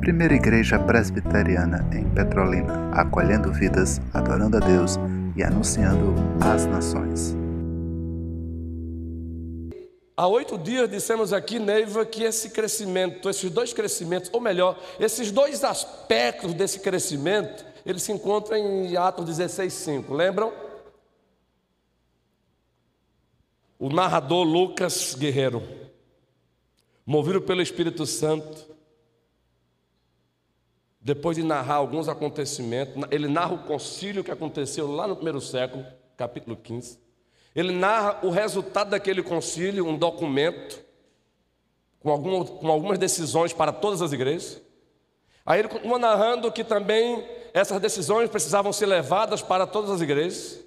Primeira Igreja Presbiteriana em Petrolina, acolhendo vidas, adorando a Deus e anunciando às nações. Há oito dias dissemos aqui, Neiva, que esse crescimento, esses dois crescimentos, ou melhor, esses dois aspectos desse crescimento, eles se encontram em Atos 16,5, lembram? O narrador Lucas Guerreiro, movido pelo Espírito Santo, depois de narrar alguns acontecimentos, ele narra o concílio que aconteceu lá no primeiro século, capítulo 15. Ele narra o resultado daquele concílio, um documento, com, algum, com algumas decisões para todas as igrejas. Aí ele continua narrando que também essas decisões precisavam ser levadas para todas as igrejas.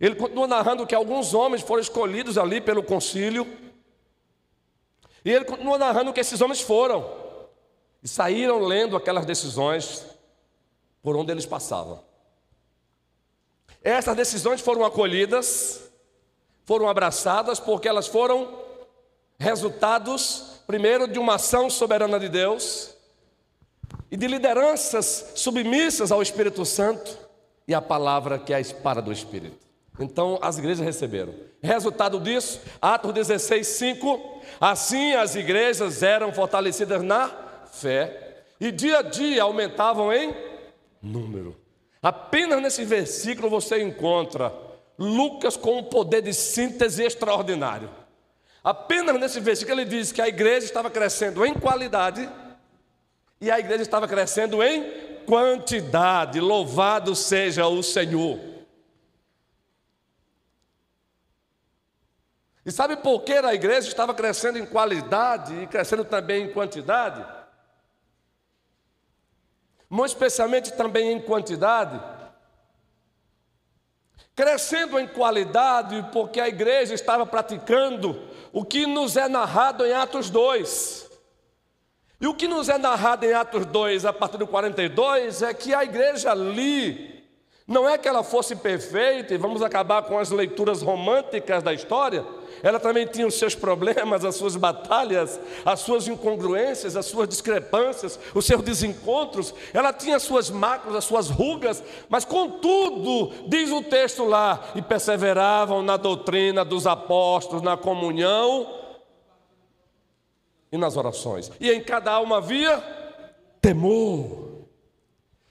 Ele continua narrando que alguns homens foram escolhidos ali pelo concílio. E ele continua narrando que esses homens foram e saíram lendo aquelas decisões por onde eles passavam. Essas decisões foram acolhidas, foram abraçadas, porque elas foram resultados, primeiro, de uma ação soberana de Deus e de lideranças submissas ao Espírito Santo e à palavra que é a espada do Espírito. Então as igrejas receberam. Resultado disso, Atos 16, 5. Assim as igrejas eram fortalecidas na fé e dia a dia aumentavam em número. Apenas nesse versículo você encontra Lucas com um poder de síntese extraordinário. Apenas nesse versículo ele diz que a igreja estava crescendo em qualidade e a igreja estava crescendo em quantidade. Louvado seja o Senhor. E sabe por que a igreja estava crescendo em qualidade e crescendo também em quantidade? muito especialmente também em quantidade, crescendo em qualidade, porque a igreja estava praticando o que nos é narrado em Atos 2. E o que nos é narrado em Atos 2, a partir do 42, é que a igreja ali, não é que ela fosse perfeita, e vamos acabar com as leituras românticas da história, ela também tinha os seus problemas, as suas batalhas, as suas incongruências, as suas discrepâncias, os seus desencontros. Ela tinha as suas máculas, as suas rugas, mas contudo, diz o texto lá, e perseveravam na doutrina dos apóstolos, na comunhão e nas orações. E em cada alma havia temor.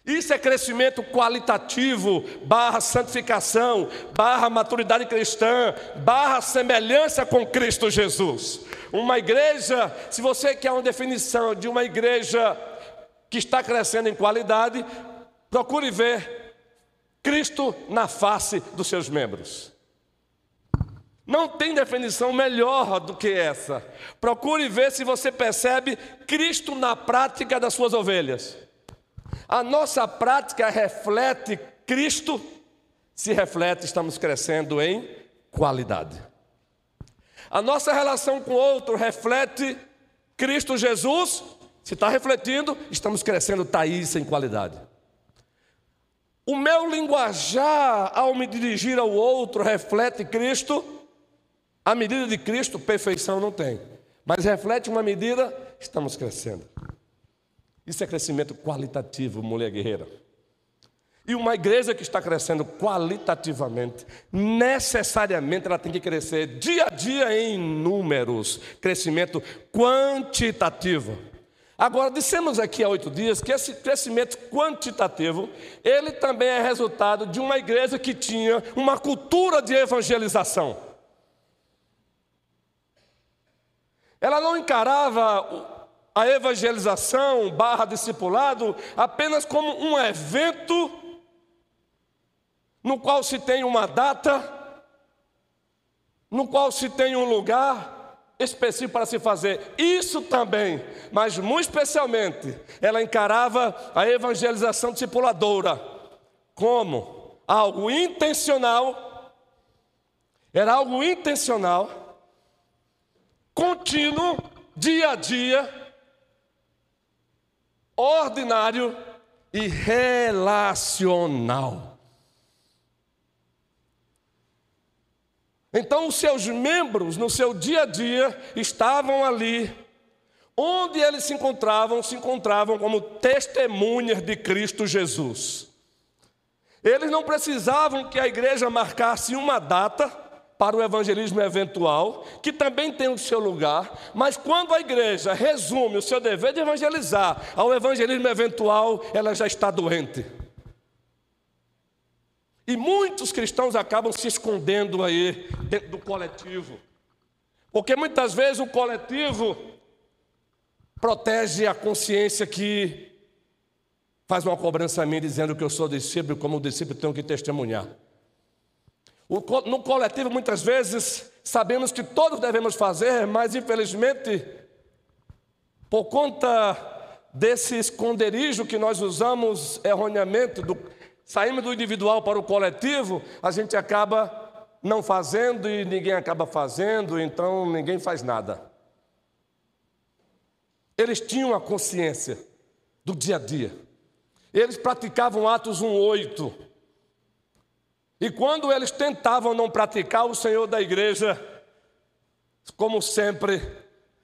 Isso é crescimento qualitativo, barra santificação, barra maturidade cristã, barra semelhança com Cristo Jesus. Uma igreja, se você quer uma definição de uma igreja que está crescendo em qualidade, procure ver Cristo na face dos seus membros. Não tem definição melhor do que essa. Procure ver se você percebe Cristo na prática das suas ovelhas. A nossa prática reflete Cristo, se reflete, estamos crescendo em qualidade. A nossa relação com o outro reflete Cristo Jesus, se está refletindo, estamos crescendo, está isso em qualidade. O meu linguajar ao me dirigir ao outro reflete Cristo, a medida de Cristo, perfeição não tem, mas reflete uma medida, estamos crescendo. Isso é crescimento qualitativo, mulher guerreira. E uma igreja que está crescendo qualitativamente, necessariamente ela tem que crescer dia a dia em números, crescimento quantitativo. Agora, dissemos aqui há oito dias que esse crescimento quantitativo, ele também é resultado de uma igreja que tinha uma cultura de evangelização. Ela não encarava a evangelização barra discipulado apenas como um evento no qual se tem uma data, no qual se tem um lugar específico para se fazer. Isso também, mas muito especialmente, ela encarava a evangelização discipuladora como algo intencional, era algo intencional, contínuo, dia a dia, ordinário e relacional. Então, os seus membros, no seu dia a dia, estavam ali. Onde eles se encontravam, se encontravam como testemunhas de Cristo Jesus. Eles não precisavam que a igreja marcasse uma data para o evangelismo eventual, que também tem o seu lugar, mas quando a igreja resume o seu dever de evangelizar ao evangelismo eventual, ela já está doente. E muitos cristãos acabam se escondendo aí dentro do coletivo. Porque muitas vezes o coletivo protege a consciência que faz uma cobrança a mim dizendo que eu sou discípulo, como discípulo tenho que testemunhar. No coletivo, muitas vezes, sabemos que todos devemos fazer, mas infelizmente, por conta desse esconderijo que nós usamos erroneamente do, saímos do individual para o coletivo, a gente acaba não fazendo e ninguém acaba fazendo, então ninguém faz nada. Eles tinham a consciência do dia a dia. Eles praticavam Atos 1:8. E quando eles tentavam não praticar, o Senhor da igreja, como sempre,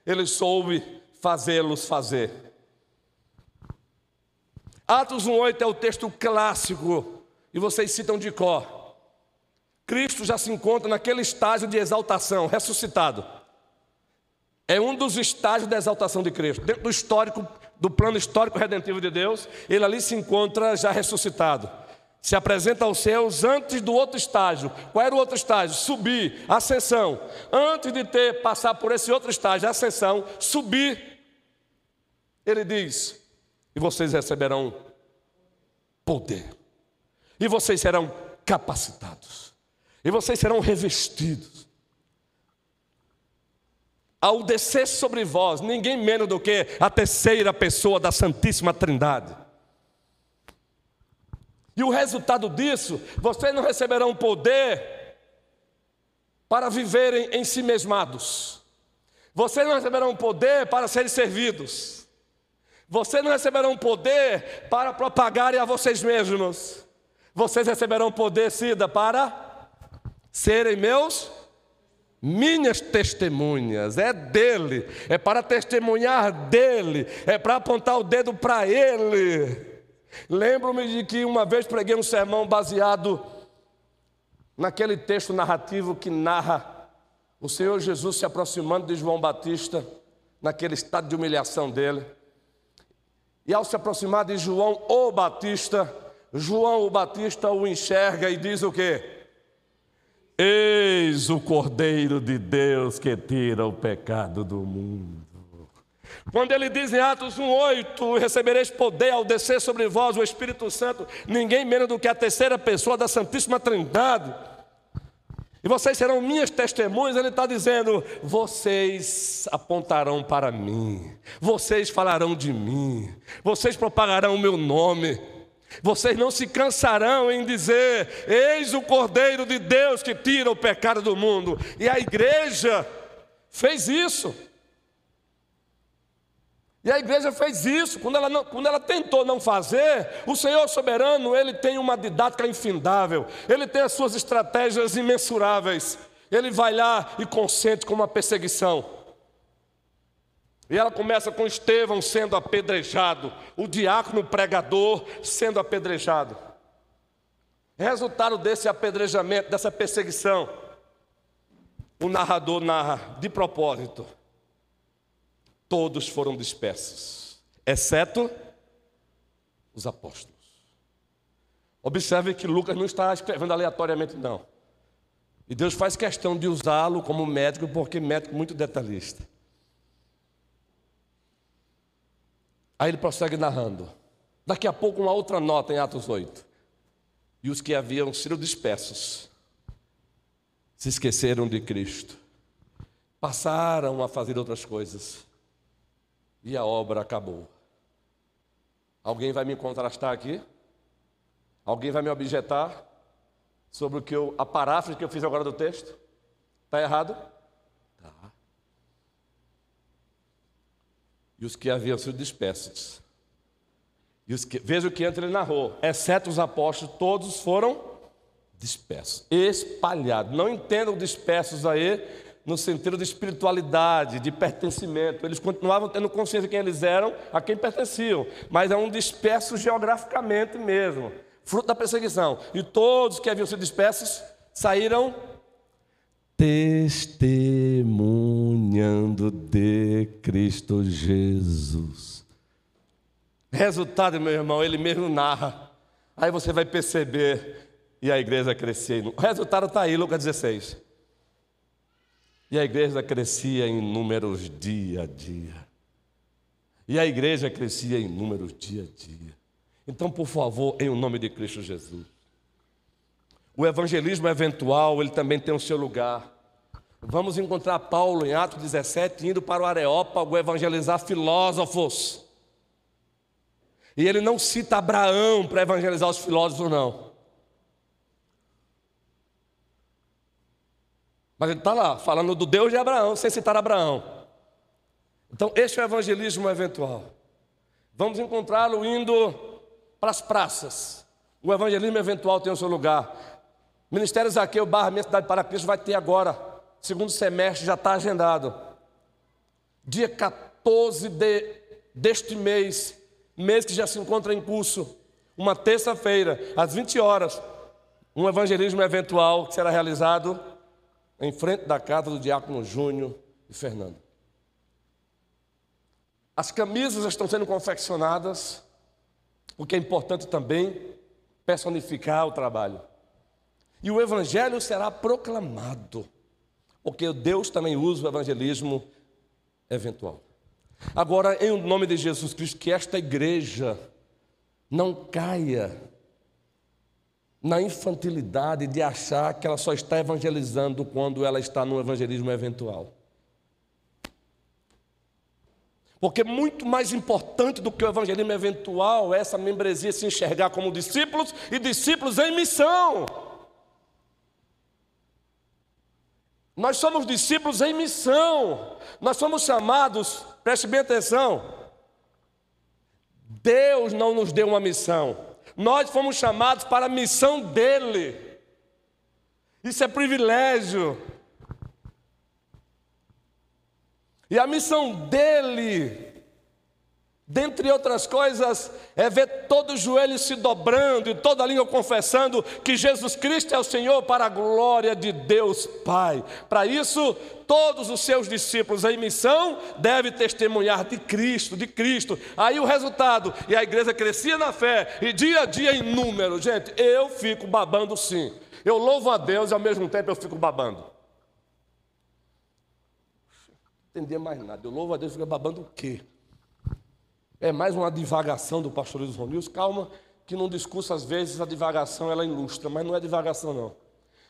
ele soube fazê-los fazer. Atos 1,8 é o texto clássico, e vocês citam de cor. Cristo já se encontra naquele estágio de exaltação, ressuscitado. É um dos estágios da exaltação de Cristo. Dentro do histórico, do plano histórico redentivo de Deus, ele ali se encontra já ressuscitado. Se apresenta aos céus antes do outro estágio. Qual era o outro estágio? Subir, ascensão. Antes de ter passar por esse outro estágio, ascensão, subir. Ele diz: e vocês receberão poder, e vocês serão capacitados, e vocês serão revestidos. Ao descer sobre vós, ninguém menos do que a terceira pessoa da Santíssima Trindade. E o resultado disso, vocês não receberão poder para viverem em si mesmados. Vocês não receberão poder para serem servidos. Vocês não receberão poder para propagarem a vocês mesmos. Vocês receberão poder, Cida, para serem meus minhas testemunhas, é dele, é para testemunhar dele, é para apontar o dedo para ele. Lembro-me de que uma vez preguei um sermão baseado naquele texto narrativo que narra o Senhor Jesus se aproximando de João Batista, naquele estado de humilhação dele. E ao se aproximar de João o Batista, João o Batista o enxerga e diz o quê? Eis o Cordeiro de Deus que tira o pecado do mundo. Quando ele diz em Atos 1,8: Recebereis poder ao descer sobre vós o Espírito Santo, ninguém menos do que a terceira pessoa da Santíssima Trindade e vocês serão minhas testemunhas, ele está dizendo: vocês apontarão para mim, vocês falarão de mim, vocês propagarão o meu nome, vocês não se cansarão em dizer: Eis o Cordeiro de Deus que tira o pecado do mundo. E a igreja fez isso. E a igreja fez isso. Quando ela, não, quando ela tentou não fazer, o Senhor soberano, ele tem uma didática infindável. Ele tem as suas estratégias imensuráveis. Ele vai lá e consente com uma perseguição. E ela começa com Estevão sendo apedrejado, o diácono pregador sendo apedrejado. Resultado desse apedrejamento, dessa perseguição, o narrador narra de propósito todos foram dispersos, exceto os apóstolos. Observe que Lucas não está escrevendo aleatoriamente, não. E Deus faz questão de usá-lo como médico, porque médico muito detalhista. Aí ele prossegue narrando. Daqui a pouco, uma outra nota em Atos 8. E os que haviam sido dispersos se esqueceram de Cristo, passaram a fazer outras coisas e a obra acabou. Alguém vai me contrastar aqui? Alguém vai me objetar sobre o que eu, a paráfrase que eu fiz agora do texto? Está errado? Tá. E os que haviam sido dispersos. E os que, veja o que antes ele narrou: exceto os apóstolos, todos foram Dispersos, espalhados. Não entendam dispersos aí no sentido de espiritualidade, de pertencimento. Eles continuavam tendo consciência de quem eles eram, a quem pertenciam, mas é um disperso geograficamente mesmo, fruto da perseguição. E todos que haviam sido dispersos saíram testemunhando de Cristo Jesus. Resultado, meu irmão, ele mesmo narra. Aí você vai perceber e a igreja crescia. O resultado está aí, Lucas 16. E a igreja crescia em números dia a dia. E a igreja crescia em números dia a dia. Então, por favor, em nome de Cristo Jesus. O evangelismo eventual, ele também tem o seu lugar. Vamos encontrar Paulo em Atos 17 indo para o Areópago evangelizar filósofos. E ele não cita Abraão para evangelizar os filósofos, não. Mas ele está lá, falando do Deus de Abraão, sem citar Abraão. Então, este é o evangelismo eventual. Vamos encontrá-lo indo para as praças. O evangelismo eventual tem o seu lugar. Ministério Zaqueu barra Minha Cidade para Cristo vai ter agora. Segundo semestre já está agendado. Dia 14 de, deste mês, mês que já se encontra em curso, uma terça-feira, às 20 horas, um evangelismo eventual que será realizado em frente da casa do diácono Júnior e Fernando. As camisas estão sendo confeccionadas, o que é importante também personificar o trabalho. E o evangelho será proclamado, porque Deus também usa o evangelismo eventual. Agora, em nome de Jesus Cristo, que esta igreja não caia na infantilidade de achar que ela só está evangelizando quando ela está no evangelismo eventual. Porque muito mais importante do que o evangelismo eventual é essa membresia se enxergar como discípulos e discípulos em missão. Nós somos discípulos em missão. Nós somos chamados, preste bem atenção. Deus não nos deu uma missão. Nós fomos chamados para a missão dele. Isso é privilégio. E a missão dele Dentre outras coisas, é ver todo o joelho se dobrando e toda a língua confessando que Jesus Cristo é o Senhor para a glória de Deus Pai. Para isso, todos os seus discípulos em missão devem testemunhar de Cristo, de Cristo. Aí o resultado, e a igreja crescia na fé, e dia a dia em número. Gente, eu fico babando sim. Eu louvo a Deus e ao mesmo tempo eu fico babando. Não mais nada. Eu louvo a Deus e fico babando o quê? É mais uma divagação do pastor Luiz Romilson. Calma, que num discurso, às vezes, a divagação ela ilustra, mas não é divagação, não.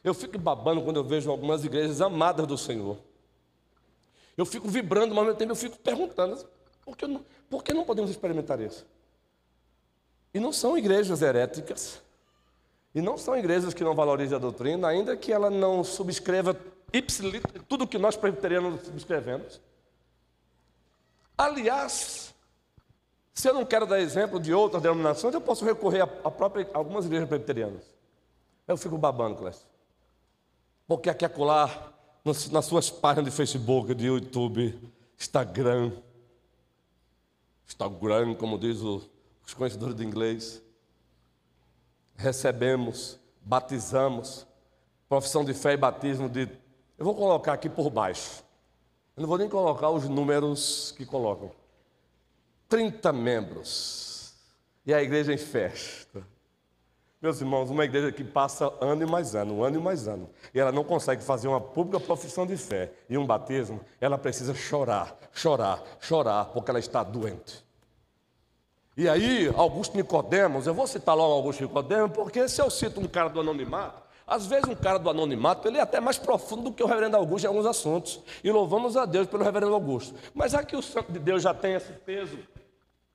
Eu fico babando quando eu vejo algumas igrejas amadas do Senhor. Eu fico vibrando, mas ao mesmo tempo eu fico perguntando: por que, não, por que não podemos experimentar isso? E não são igrejas heréticas, e não são igrejas que não valorizam a doutrina, ainda que ela não subscreva ipsilito tudo que nós presbiterianos subscrevemos. Aliás, se eu não quero dar exemplo de outras denominações, eu posso recorrer a, a própria, algumas igrejas presbiterianas. Eu fico babando, Clécio. Porque aqui acolá, nas, nas suas páginas de Facebook, de YouTube, Instagram, Instagram, como diz os conhecedores de inglês, recebemos, batizamos, profissão de fé e batismo de. Eu vou colocar aqui por baixo. Eu não vou nem colocar os números que colocam. 30 membros. E a igreja em festa. Meus irmãos, uma igreja que passa ano e mais ano, ano e mais ano, e ela não consegue fazer uma pública profissão de fé e um batismo, ela precisa chorar, chorar, chorar, porque ela está doente. E aí, Augusto Nicodemos, eu vou citar logo Augusto Nicodemos, porque se eu cito um cara do anonimato, às vezes um cara do anonimato, ele é até mais profundo do que o reverendo Augusto em alguns assuntos. E louvamos a Deus pelo reverendo Augusto. Mas aqui o santo de Deus já tem esse peso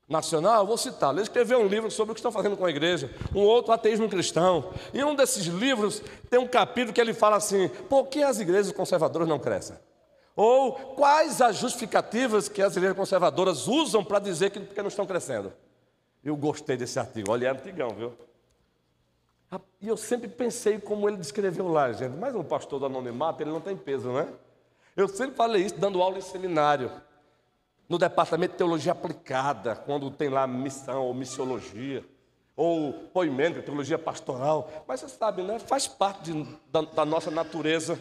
nacional, vou citar. Ele escreveu um livro sobre o que estão fazendo com a igreja, um outro ateísmo cristão. E um desses livros tem um capítulo que ele fala assim: por que as igrejas conservadoras não crescem? Ou quais as justificativas que as igrejas conservadoras usam para dizer que porque não estão crescendo? Eu gostei desse artigo, olha, é antigão, viu? E eu sempre pensei como ele descreveu lá, gente. Mas um pastor do anonimato, ele não tem peso, né? Eu sempre falei isso dando aula em seminário. No departamento de teologia aplicada, quando tem lá missão ou missiologia, ou poimento, teologia pastoral. Mas você sabe, né? Faz parte de, da, da nossa natureza.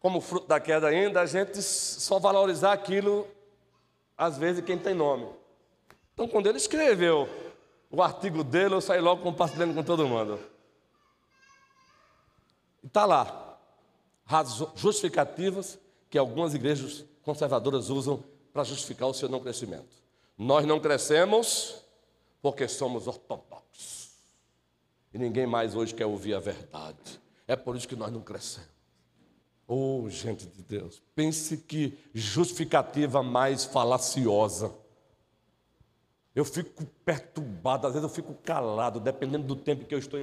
Como fruto da queda ainda, a gente só valorizar aquilo, às vezes, quem tem nome. Então, quando ele escreveu o artigo dele, eu saí logo compartilhando com todo mundo. E está lá, justificativas que algumas igrejas conservadoras usam para justificar o seu não crescimento. Nós não crescemos porque somos ortodoxos. E ninguém mais hoje quer ouvir a verdade. É por isso que nós não crescemos. Oh, gente de Deus, pense que justificativa mais falaciosa. Eu fico perturbado, às vezes eu fico calado, dependendo do tempo que eu estou.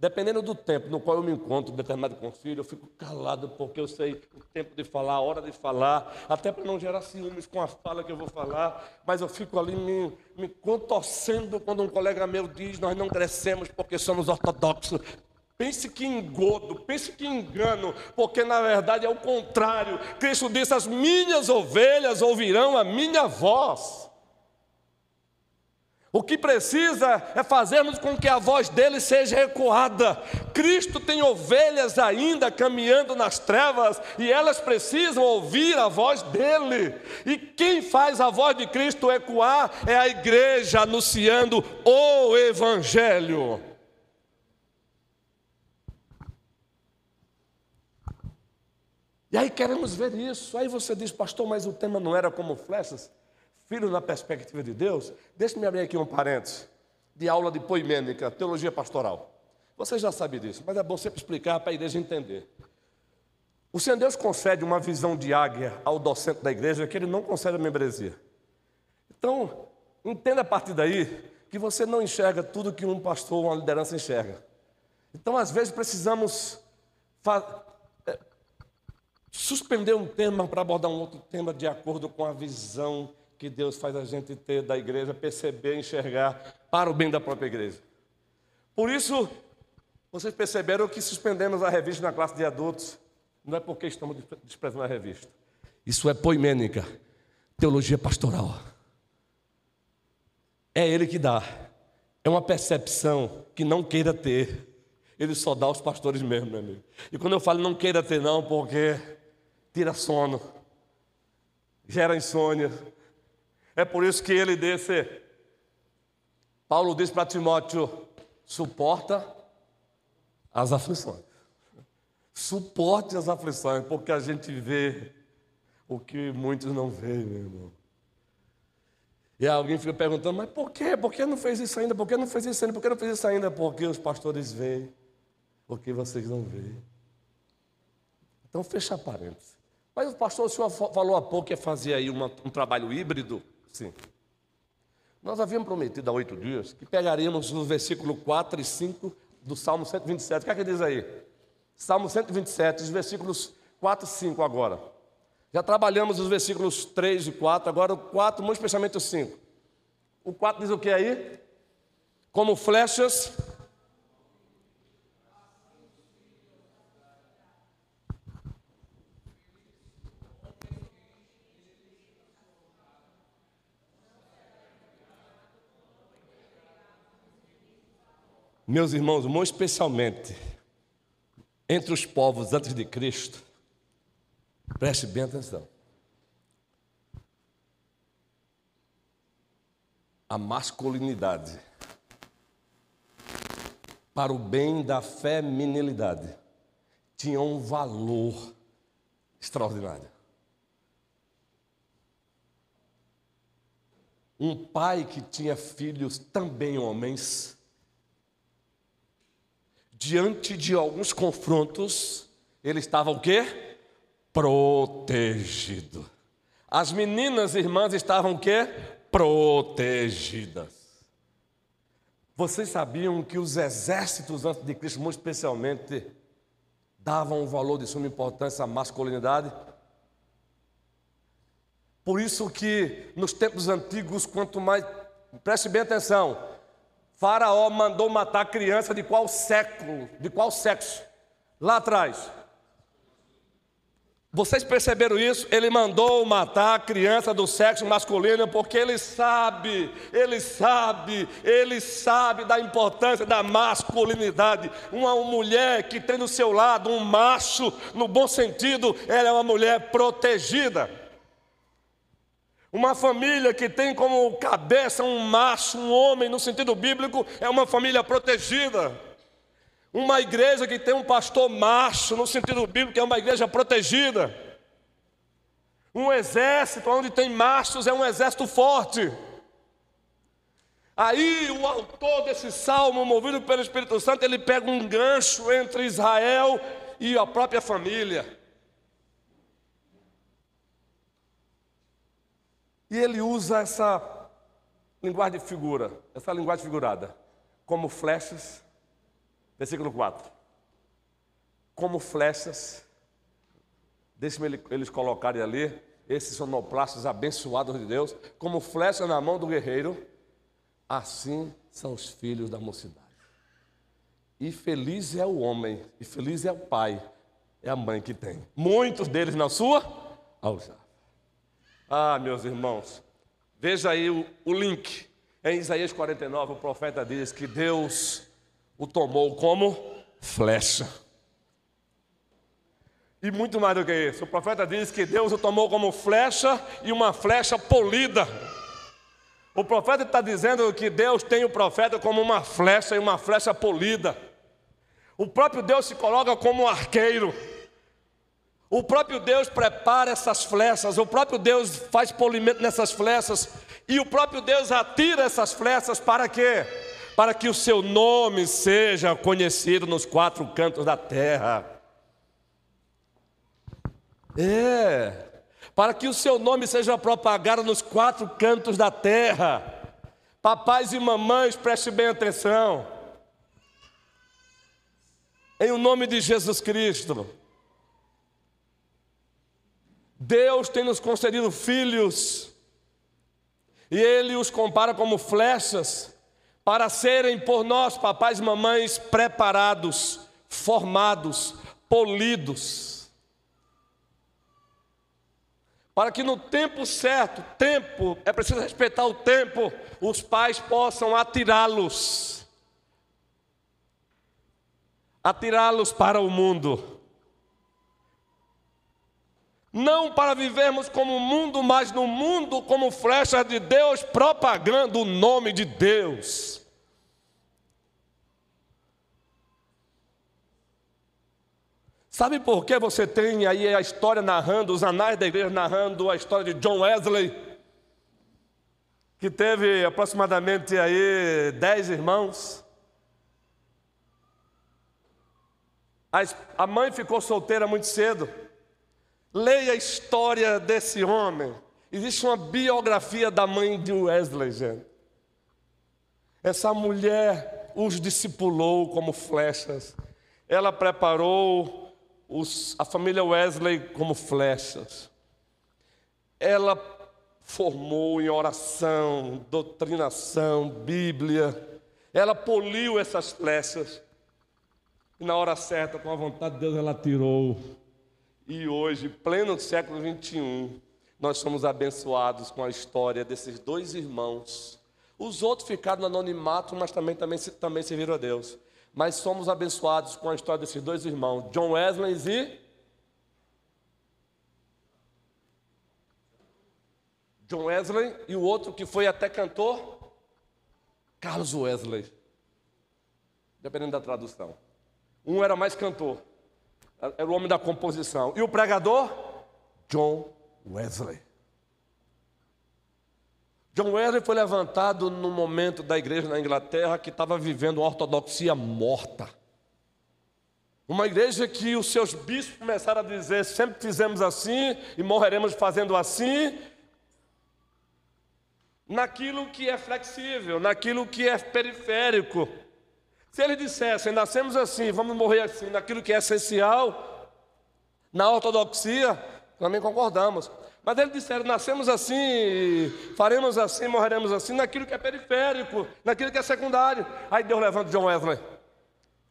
Dependendo do tempo no qual eu me encontro, determinado concílio, eu fico calado porque eu sei o tempo de falar, a hora de falar, até para não gerar ciúmes com a fala que eu vou falar, mas eu fico ali me, me contorcendo quando um colega meu diz: Nós não crescemos porque somos ortodoxos. Pense que engodo, pense que engano, porque na verdade é o contrário. Cristo disse: As minhas ovelhas ouvirão a minha voz. O que precisa é fazermos com que a voz dele seja ecoada. Cristo tem ovelhas ainda caminhando nas trevas e elas precisam ouvir a voz dele. E quem faz a voz de Cristo ecoar é a igreja anunciando o Evangelho. E aí queremos ver isso. Aí você diz, pastor, mas o tema não era como flechas? Filho na perspectiva de Deus, deixe-me abrir aqui um parênteses de aula de poimênica, teologia pastoral. Você já sabe disso, mas é bom sempre explicar para a igreja entender. O Senhor Deus concede uma visão de águia ao docente da igreja que ele não concede a membresia. Então, entenda a partir daí que você não enxerga tudo que um pastor ou uma liderança enxerga. Então, às vezes, precisamos é, suspender um tema para abordar um outro tema de acordo com a visão que Deus faz a gente ter da igreja, perceber, enxergar para o bem da própria igreja. Por isso, vocês perceberam que suspendemos a revista na classe de adultos, não é porque estamos desprezando a revista. Isso é poimênica, teologia pastoral. É Ele que dá. É uma percepção que não queira ter. Ele só dá aos pastores mesmo, meu amigo. E quando eu falo não queira ter, não, porque tira sono, gera insônia, é por isso que ele disse, Paulo diz para Timóteo: suporta as aflições. Suporte as aflições, porque a gente vê o que muitos não veem, meu irmão. E alguém fica perguntando, mas por quê? Por que não fez isso ainda? Por que não fez isso ainda? Por que não fez isso ainda? Porque os pastores veem, porque vocês não veem. Então, fecha parênteses. Mas o pastor, o senhor falou há pouco que ia fazer aí uma, um trabalho híbrido. Sim. Nós havíamos prometido há oito dias que pegaríamos o versículo 4 e 5 do Salmo 127. O que é que diz aí? Salmo 127, os versículos 4 e 5 agora. Já trabalhamos os versículos 3 e 4, agora o 4, muito especialmente o 5. O 4 diz o que aí? Como flechas Meus irmãos, muito especialmente entre os povos antes de Cristo, preste bem atenção. A masculinidade para o bem da feminilidade tinha um valor extraordinário. Um pai que tinha filhos também homens diante de alguns confrontos, ele estava o quê? Protegido. As meninas irmãs estavam o quê? Protegidas. Vocês sabiam que os exércitos antes de Cristo, muito especialmente, davam um valor de suma importância à masculinidade? Por isso que nos tempos antigos, quanto mais, preste bem atenção, Faraó mandou matar criança de qual século, de qual sexo? Lá atrás. Vocês perceberam isso? Ele mandou matar a criança do sexo masculino porque ele sabe, ele sabe, ele sabe da importância da masculinidade. Uma mulher que tem do seu lado um macho, no bom sentido, ela é uma mulher protegida. Uma família que tem como cabeça um macho, um homem, no sentido bíblico, é uma família protegida. Uma igreja que tem um pastor macho, no sentido bíblico, é uma igreja protegida. Um exército onde tem machos é um exército forte. Aí o autor desse salmo, movido pelo Espírito Santo, ele pega um gancho entre Israel e a própria família. E ele usa essa linguagem de figura, essa linguagem figurada, como flechas Versículo 4. Como flechas, deixe-me eles colocarem ali, esses sonoplastos abençoados de Deus, como flecha na mão do guerreiro, assim são os filhos da mocidade. E feliz é o homem, e feliz é o pai, é a mãe que tem. Muitos deles na sua aljava. Ah, meus irmãos, veja aí o, o link. Em Isaías 49, o profeta diz que Deus o tomou como flecha. E muito mais do que isso, o profeta diz que Deus o tomou como flecha e uma flecha polida. O profeta está dizendo que Deus tem o profeta como uma flecha e uma flecha polida. O próprio Deus se coloca como um arqueiro. O próprio Deus prepara essas flechas, o próprio Deus faz polimento nessas flechas, e o próprio Deus atira essas flechas para quê? para que o seu nome seja conhecido nos quatro cantos da terra. É, para que o seu nome seja propagado nos quatro cantos da terra. Papais e mamães, preste bem atenção. Em o nome de Jesus Cristo. Deus tem nos concedido filhos, e Ele os compara como flechas para serem por nós, papais e mamães, preparados, formados, polidos. Para que no tempo certo, tempo, é preciso respeitar o tempo, os pais possam atirá-los. Atirá-los para o mundo. Não para vivermos como o mundo, mas no mundo como flecha de Deus, propagando o nome de Deus. Sabe por que você tem aí a história narrando, os anais da igreja narrando a história de John Wesley, que teve aproximadamente aí dez irmãos? A mãe ficou solteira muito cedo. Leia a história desse homem. Existe uma biografia da mãe de Wesley, gente. Essa mulher os discipulou como flechas. Ela preparou os, a família Wesley como flechas. Ela formou em oração, doutrinação, Bíblia. Ela poliu essas flechas. E na hora certa, com a vontade de Deus, ela tirou e hoje, pleno século 21, nós somos abençoados com a história desses dois irmãos. Os outros ficaram no anonimato, mas também, também, também serviram a Deus. Mas somos abençoados com a história desses dois irmãos, John Wesley e. John Wesley e o outro que foi até cantor, Carlos Wesley. Dependendo da tradução. Um era mais cantor, era o homem da composição. E o pregador? John Wesley. John Wesley foi levantado no momento da igreja na Inglaterra que estava vivendo uma ortodoxia morta. Uma igreja que os seus bispos começaram a dizer: sempre fizemos assim e morreremos fazendo assim. Naquilo que é flexível, naquilo que é periférico. Se ele dissesse, nascemos assim, vamos morrer assim, naquilo que é essencial, na ortodoxia, também concordamos. Mas eles disseram: nascemos assim, faremos assim, morreremos assim, naquilo que é periférico, naquilo que é secundário. Aí Deus levanta John Wesley,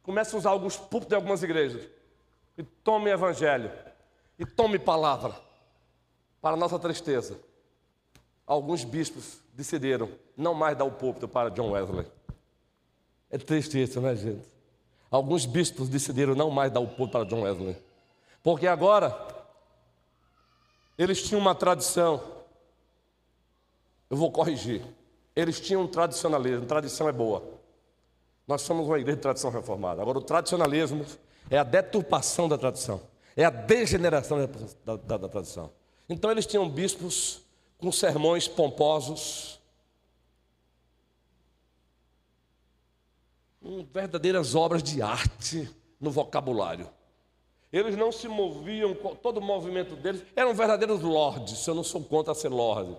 começa a usar alguns púlpitos de algumas igrejas, e tome evangelho, e tome palavra, para nossa tristeza. Alguns bispos decidiram não mais dar o púlpito para John Wesley. É triste isso, né, gente? Alguns bispos decidiram não mais dar o púlpito para John Wesley. Porque agora eles tinham uma tradição. Eu vou corrigir. Eles tinham um tradicionalismo. Tradição é boa. Nós somos uma igreja de tradição reformada. Agora, o tradicionalismo é a deturpação da tradição. É a degeneração da, da, da tradição. Então, eles tinham bispos com sermões pomposos, verdadeiras obras de arte no vocabulário. Eles não se moviam, todo o movimento deles eram verdadeiros lords. Eu não sou contra ser lorde.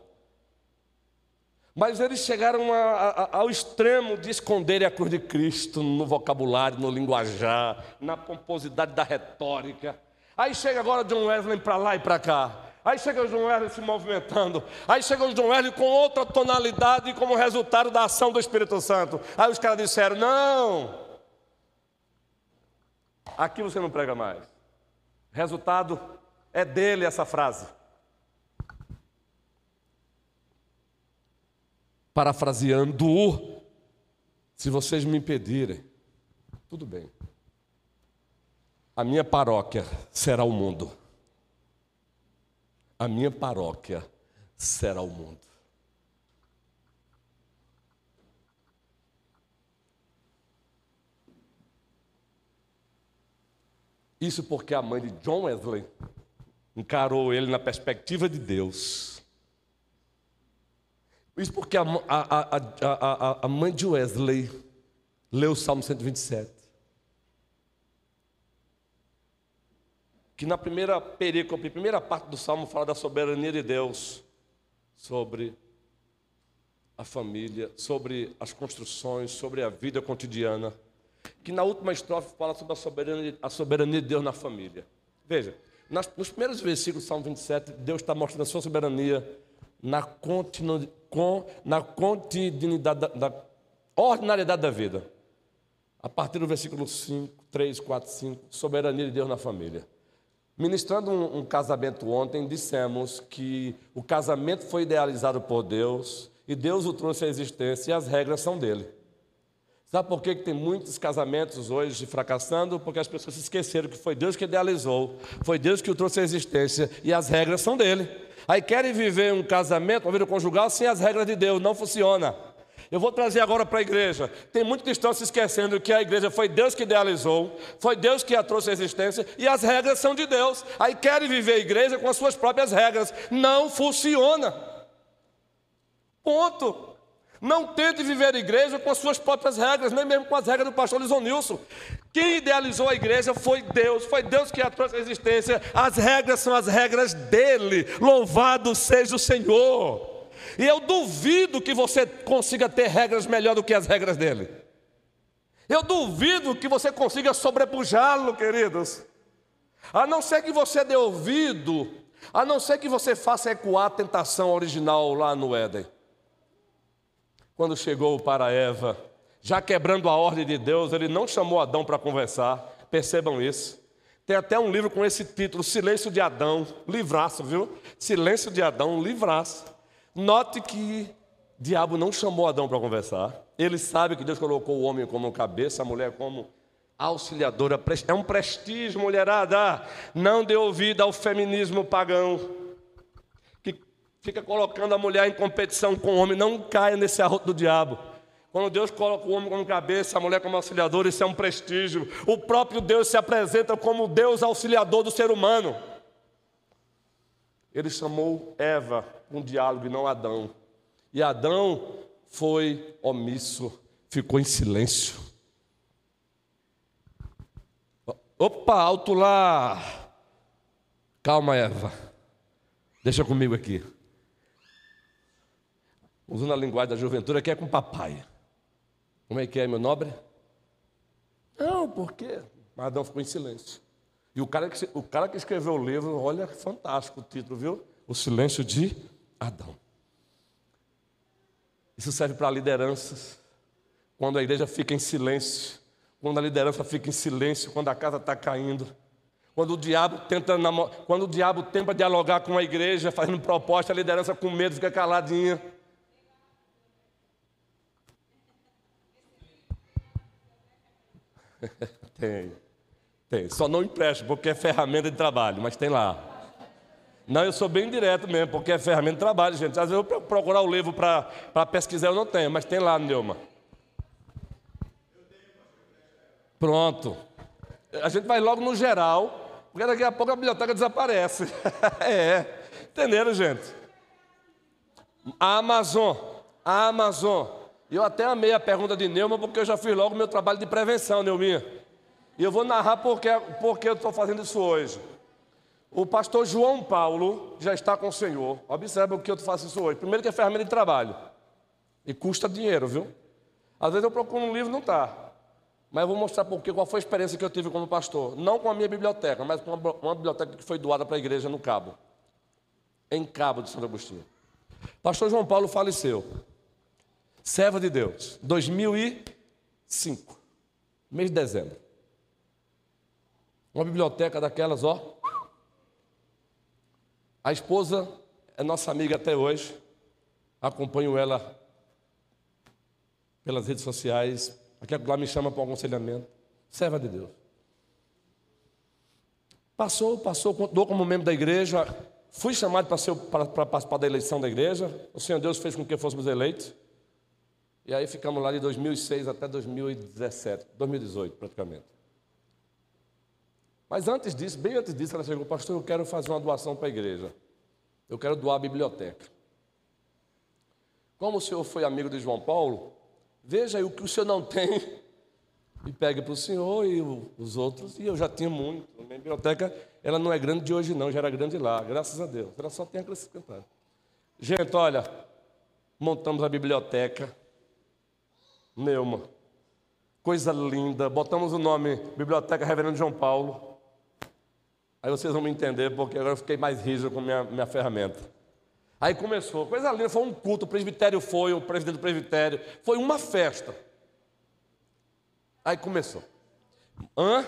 Mas eles chegaram a, a, ao extremo de esconderem a cruz de Cristo no vocabulário, no linguajar, na pomposidade da retórica. Aí chega agora John Wesley para lá e para cá. Aí chega o John Wesley se movimentando. Aí chega o John Wesley com outra tonalidade como resultado da ação do Espírito Santo. Aí os caras disseram: Não, aqui você não prega mais. Resultado é dele essa frase. Parafraseando-o, se vocês me impedirem, tudo bem. A minha paróquia será o mundo. A minha paróquia será o mundo. Isso porque a mãe de John Wesley encarou ele na perspectiva de Deus. Isso porque a, a, a, a, mãe de Wesley leu o Salmo 127. Que na primeira perícope, primeira parte do Salmo fala da soberania de Deus sobre a família, sobre as construções, sobre a vida cotidiana que na última estrofe fala sobre a soberania, a soberania de Deus na família. Veja, nas, nos primeiros versículos do Salmo 27, Deus está mostrando a sua soberania na, continu, com, na continuidade da, da ordinariedade da vida. A partir do versículo 5, 3, 4, 5, soberania de Deus na família. Ministrando um, um, casamento ontem, dissemos que o casamento foi idealizado por Deus e Deus o trouxe à existência e as regras são dele. Sabe por que, que tem muitos casamentos hoje fracassando? Porque as pessoas se esqueceram que foi Deus que idealizou, foi Deus que o trouxe à existência e as regras são dele. Aí querem viver um casamento, uma vida conjugal, sem as regras de Deus, não funciona. Eu vou trazer agora para a igreja. Tem muitos estão se esquecendo que a igreja foi Deus que idealizou, foi Deus que a trouxe à existência e as regras são de Deus. Aí querem viver a igreja com as suas próprias regras. Não funciona. Ponto. Não tente viver a igreja com as suas próprias regras, nem mesmo com as regras do pastor Lisonilson. Quem idealizou a igreja foi Deus, foi Deus que a trouxe à existência. As regras são as regras dele. Louvado seja o Senhor. E eu duvido que você consiga ter regras melhor do que as regras dele. Eu duvido que você consiga sobrepujá-lo, queridos. A não ser que você dê ouvido, a não ser que você faça ecoar a tentação original lá no Éden quando chegou para Eva, já quebrando a ordem de Deus, ele não chamou Adão para conversar, percebam isso. Tem até um livro com esse título, Silêncio de Adão, livraço, viu? Silêncio de Adão, livraço. Note que o diabo não chamou Adão para conversar. Ele sabe que Deus colocou o homem como cabeça, a mulher como auxiliadora. É um prestígio, mulherada. Não dê ouvido ao feminismo pagão fica colocando a mulher em competição com o homem, não caia nesse arroto do diabo. Quando Deus coloca o homem como cabeça, a mulher como auxiliadora, isso é um prestígio. O próprio Deus se apresenta como Deus auxiliador do ser humano. Ele chamou Eva um diálogo e não Adão. E Adão foi omisso, ficou em silêncio. Opa, alto lá. Calma, Eva. Deixa comigo aqui usando a linguagem da juventude, que é com papai. Como é que é, meu nobre? Não, por quê? Mas Adão ficou em silêncio. E o cara, que, o cara que escreveu o livro, olha, fantástico o título, viu? o silêncio de Adão. Isso serve para lideranças. Quando a igreja fica em silêncio, quando a liderança fica em silêncio, quando a casa está caindo, quando o diabo tenta quando o diabo tenta dialogar com a igreja, fazendo proposta, a liderança com medo fica caladinha. tem, tem. Só não empresto, porque é ferramenta de trabalho, mas tem lá. Não, eu sou bem direto mesmo, porque é ferramenta de trabalho, gente. Às vezes eu procurar o livro para pesquisar, eu não tenho, mas tem lá, Neuma. Pronto. A gente vai logo no geral, porque daqui a pouco a biblioteca desaparece. é. Entenderam, gente? A Amazon. A Amazon. Eu até amei a pergunta de Neuma, porque eu já fiz logo o meu trabalho de prevenção, Neuminha. E eu vou narrar porque, porque eu estou fazendo isso hoje. O pastor João Paulo já está com o Senhor. Observe o que eu faço isso hoje. Primeiro que é ferramenta de trabalho. E custa dinheiro, viu? Às vezes eu procuro um livro, não está. Mas eu vou mostrar porque qual foi a experiência que eu tive como pastor. Não com a minha biblioteca, mas com uma, uma biblioteca que foi doada para a igreja no Cabo. Em Cabo de Santo Agostinho. Pastor João Paulo faleceu. Serva de Deus. 2005. Mês de dezembro. Uma biblioteca daquelas, ó. A esposa é nossa amiga até hoje. Acompanho ela pelas redes sociais, Aqui lá me chama para um aconselhamento. Serva de Deus. Passou, passou, continuou como membro da igreja. Fui chamado para, ser, para, para participar da eleição da igreja. O Senhor Deus fez com que fôssemos eleitos. E aí ficamos lá de 2006 até 2017, 2018 praticamente. Mas antes disso, bem antes disso, ela chegou, pastor, eu quero fazer uma doação para a igreja. Eu quero doar a biblioteca. Como o senhor foi amigo de João Paulo, Veja aí o que o senhor não tem e pegue para o senhor e os outros. E eu já tinha muito. A minha biblioteca, ela não é grande de hoje, não, já era grande lá, graças a Deus. Ela só tem acrescentado. Gente, olha, montamos a biblioteca. Neuma. Coisa linda. Botamos o nome Biblioteca Reverendo João Paulo. Aí vocês vão me entender, porque agora eu fiquei mais rígido com minha, minha ferramenta. Aí começou, coisa linda, foi um culto, o presbitério foi, o presidente do presbitério, foi uma festa. Aí começou. Hã?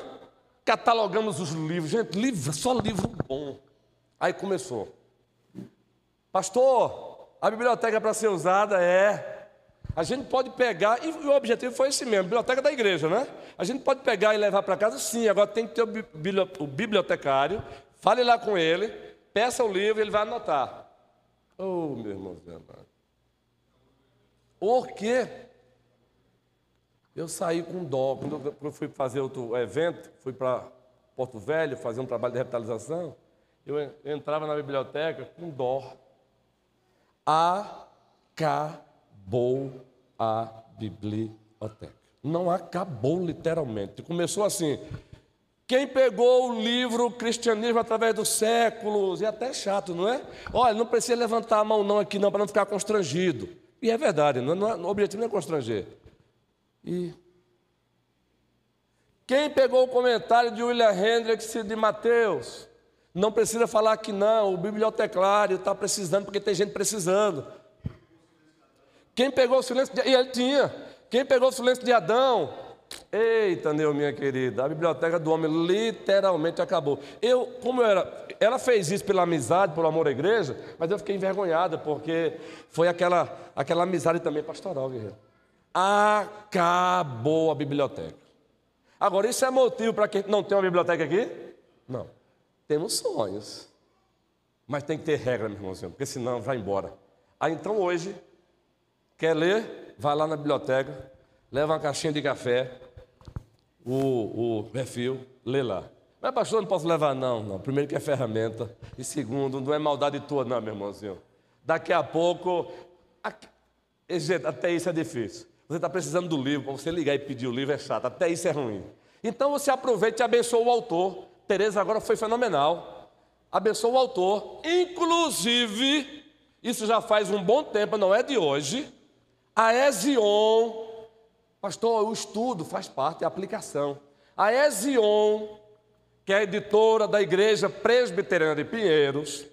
Catalogamos os livros, gente, livro, só livro bom. Aí começou. Pastor, a biblioteca para ser usada é. A gente pode pegar, e o objetivo foi esse mesmo, biblioteca da igreja, né? A gente pode pegar e levar para casa, sim, agora tem que ter o bibliotecário, fale lá com ele, peça o livro, ele vai anotar. Oh, meu irmãozinho amado. Por quê? Eu saí com dó. Quando eu fui fazer outro evento, fui para Porto Velho fazer um trabalho de revitalização, eu entrava na biblioteca com dó. Acabou a biblioteca. Não acabou literalmente. Começou assim: quem pegou o livro Cristianismo através dos séculos, e é até chato, não é? Olha, não precisa levantar a mão não aqui não, para não ficar constrangido. E é verdade, não, não é, o objetivo não é constranger. E quem pegou o comentário de William Hendricks de Mateus? Não precisa falar que não, o bibliotecário está precisando, porque tem gente precisando. Quem pegou o silêncio de... E ele tinha. Quem pegou o silêncio de Adão? Eita, Neu, minha querida, a biblioteca do homem literalmente acabou. Eu, como eu era, ela fez isso pela amizade, pelo amor à igreja, mas eu fiquei envergonhada, porque foi aquela, aquela amizade também pastoral, guerreiro. Acabou a biblioteca. Agora, isso é motivo para quem não tem uma biblioteca aqui? Não. Temos sonhos. Mas tem que ter regra, meu irmãozinho, porque senão vai embora. Aí então hoje, quer ler? Vai lá na biblioteca, leva uma caixinha de café, o, o refil, lê lá. Mas, pastor, não posso levar, não, não. Primeiro que é ferramenta. E segundo, não é maldade tua, não, meu irmãozinho. Daqui a pouco. Gente, até isso é difícil. Você está precisando do livro, para você ligar e pedir o livro é chato, até isso é ruim. Então você aproveita e abençoa o autor. Tereza agora foi fenomenal. Abençoa o autor. Inclusive, isso já faz um bom tempo, não é de hoje. A Ezion Pastor, o estudo faz parte, a aplicação. A Ezion, que é editora da Igreja Presbiteriana de Pinheiros,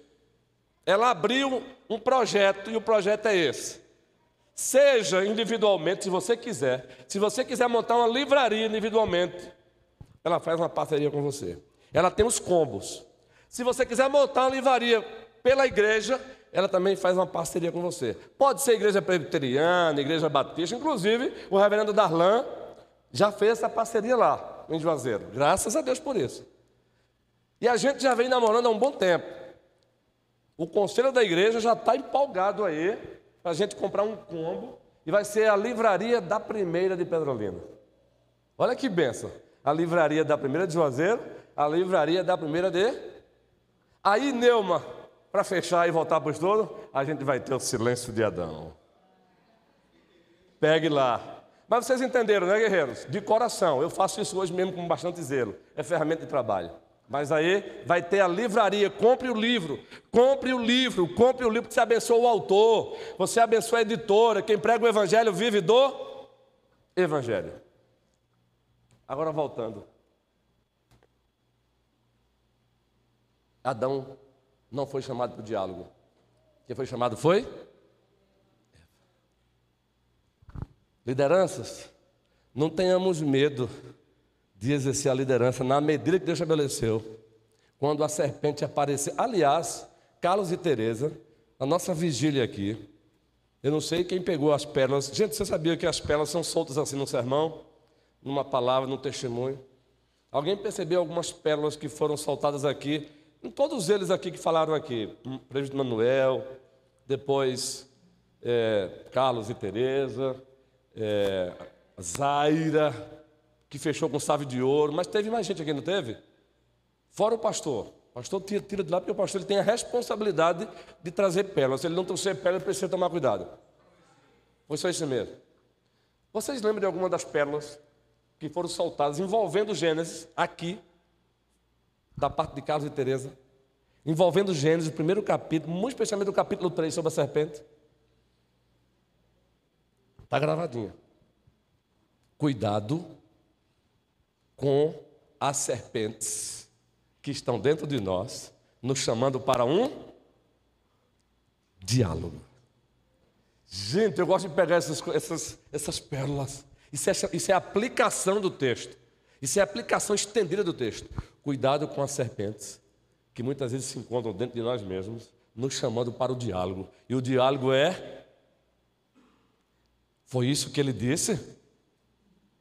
ela abriu um projeto e o projeto é esse. Seja individualmente, se você quiser. Se você quiser montar uma livraria individualmente, ela faz uma parceria com você. Ela tem os combos. Se você quiser montar uma livraria pela igreja, ela também faz uma parceria com você. Pode ser igreja presbiteriana, igreja batista, inclusive o reverendo Darlan já fez essa parceria lá, em Juazeiro. Graças a Deus por isso. E a gente já vem namorando há um bom tempo. O conselho da igreja já está empolgado aí para a gente comprar um combo e vai ser a livraria da primeira de Pedrolina. Olha que benção. A livraria da primeira de Juazeiro, a livraria da primeira de. Aí, Neuma, para fechar e voltar para o estudo, a gente vai ter o silêncio de Adão. Pegue lá. Mas vocês entenderam, né, guerreiros? De coração. Eu faço isso hoje mesmo com bastante zelo. É ferramenta de trabalho. Mas aí vai ter a livraria. Compre o livro. Compre o livro. Compre o livro que você abençoa o autor. Você abençoa a editora. Quem prega o evangelho vive do evangelho. Agora voltando. Adão não foi chamado para o diálogo. Quem foi chamado foi? Lideranças, não tenhamos medo de exercer a liderança na medida que Deus estabeleceu. Quando a serpente aparecer, aliás, Carlos e Teresa, a nossa vigília aqui, eu não sei quem pegou as pérolas. Gente, você sabia que as pérolas são soltas assim no sermão, numa palavra, num testemunho? Alguém percebeu algumas pérolas que foram soltadas aqui Todos eles aqui que falaram aqui, o presbítero Manuel, depois é, Carlos e Tereza, é, Zaira, que fechou com chave de ouro, mas teve mais gente aqui, não teve? Fora o pastor. O pastor tira, tira de lá porque o pastor ele tem a responsabilidade de trazer pérolas. Se ele não trouxer pérolas, ele precisa tomar cuidado. Foi só isso mesmo. Vocês lembram de alguma das pérolas que foram soltadas envolvendo Gênesis aqui da parte de Carlos e Teresa, envolvendo Gênesis, o primeiro capítulo, muito especialmente o capítulo 3 sobre a serpente. Está gravadinho. Cuidado com as serpentes que estão dentro de nós, nos chamando para um diálogo. Gente, eu gosto de pegar essas, essas, essas pérolas. Isso é, isso é aplicação do texto. Isso é aplicação estendida do texto. Cuidado com as serpentes, que muitas vezes se encontram dentro de nós mesmos, nos chamando para o diálogo. E o diálogo é. Foi isso que ele disse?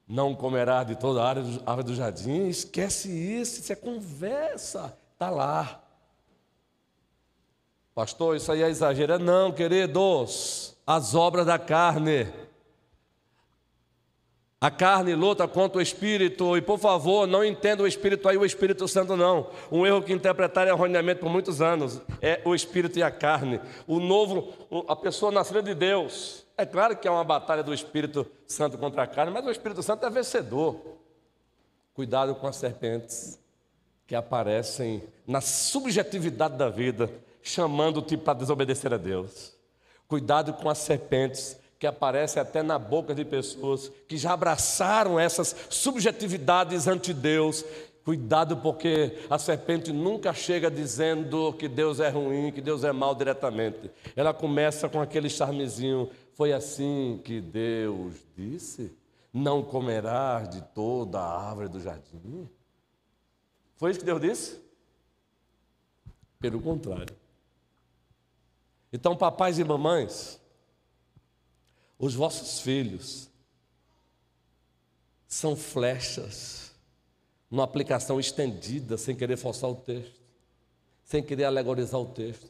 Não comerá de toda a árvore do jardim. Esquece isso, isso é conversa. Está lá. Pastor, isso aí é exagero. Não, queridos. As obras da carne a carne luta contra o Espírito, e por favor, não entenda o Espírito aí, o Espírito Santo não. Um erro que interpretaram erroneamente por muitos anos é o Espírito e a carne. O novo, a pessoa nascida de Deus. É claro que é uma batalha do Espírito Santo contra a carne, mas o Espírito Santo é vencedor. Cuidado com as serpentes que aparecem na subjetividade da vida, chamando-te para desobedecer a Deus. Cuidado com as serpentes que aparece até na boca de pessoas que já abraçaram essas subjetividades ante Deus. Cuidado, porque a serpente nunca chega dizendo que Deus é ruim, que Deus é mal diretamente. Ela começa com aquele charmezinho. Foi assim que Deus disse: Não comerás de toda a árvore do jardim. Foi isso que Deus disse? Pelo contrário. Então, papais e mamães, os vossos filhos são flechas, numa aplicação estendida, sem querer forçar o texto, sem querer alegorizar o texto.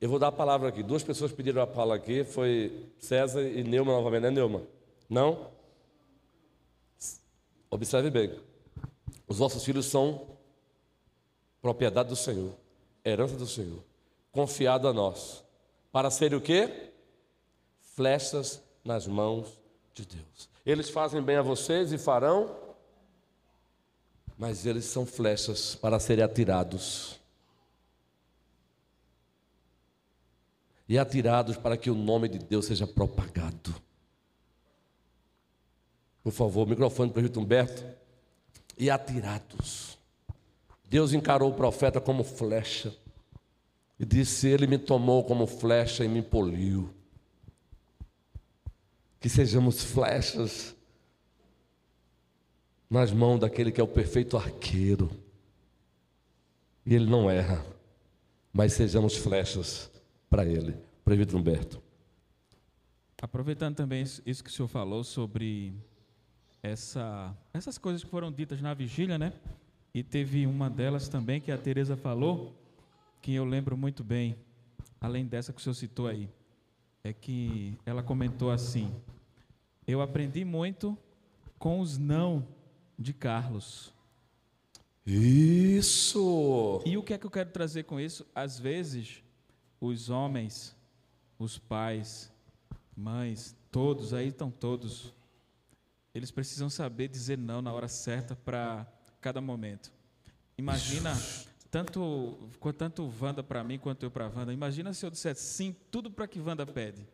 Eu vou dar a palavra aqui. Duas pessoas pediram a palavra aqui, foi César e Neuma novamente, né, Neuma? Não? Observe bem. Os vossos filhos são propriedade do Senhor, herança do Senhor, confiado a nós. Para ser o quê? Flechas nas mãos de Deus. Eles fazem bem a vocês e farão, mas eles são flechas para serem atirados. E atirados para que o nome de Deus seja propagado. Por favor, microfone para o Humberto. E atirados. Deus encarou o profeta como flecha. E disse: Ele me tomou como flecha e me poliu. Que sejamos flechas nas mãos daquele que é o perfeito arqueiro. E ele não erra, mas sejamos flechas para ele. Previto Humberto. Aproveitando também isso que o senhor falou sobre essa, essas coisas que foram ditas na vigília, né? E teve uma delas também que a Teresa falou, que eu lembro muito bem, além dessa que o senhor citou aí, é que ela comentou assim: Eu aprendi muito com os não de Carlos. Isso! E o que é que eu quero trazer com isso? Às vezes, os homens, os pais, mães, todos, aí estão todos, eles precisam saber dizer não na hora certa para cada momento. Imagina, tanto, tanto Wanda para mim quanto eu para Wanda, imagina se eu dissesse sim tudo para que Wanda pede.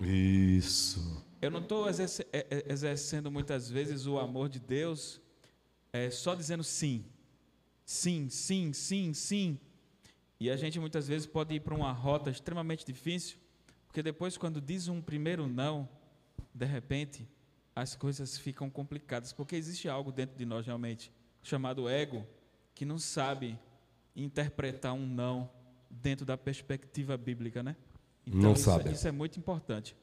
Isso. Eu não estou é, é, exercendo muitas vezes o amor de Deus é, só dizendo sim. Sim, sim, sim, sim. E a gente muitas vezes pode ir para uma rota extremamente difícil, porque depois, quando diz um primeiro não, de repente, as coisas ficam complicadas, porque existe algo dentro de nós realmente, chamado ego, que não sabe interpretar um não dentro da perspectiva bíblica, né? Então, não isso, sabe. Isso é muito importante.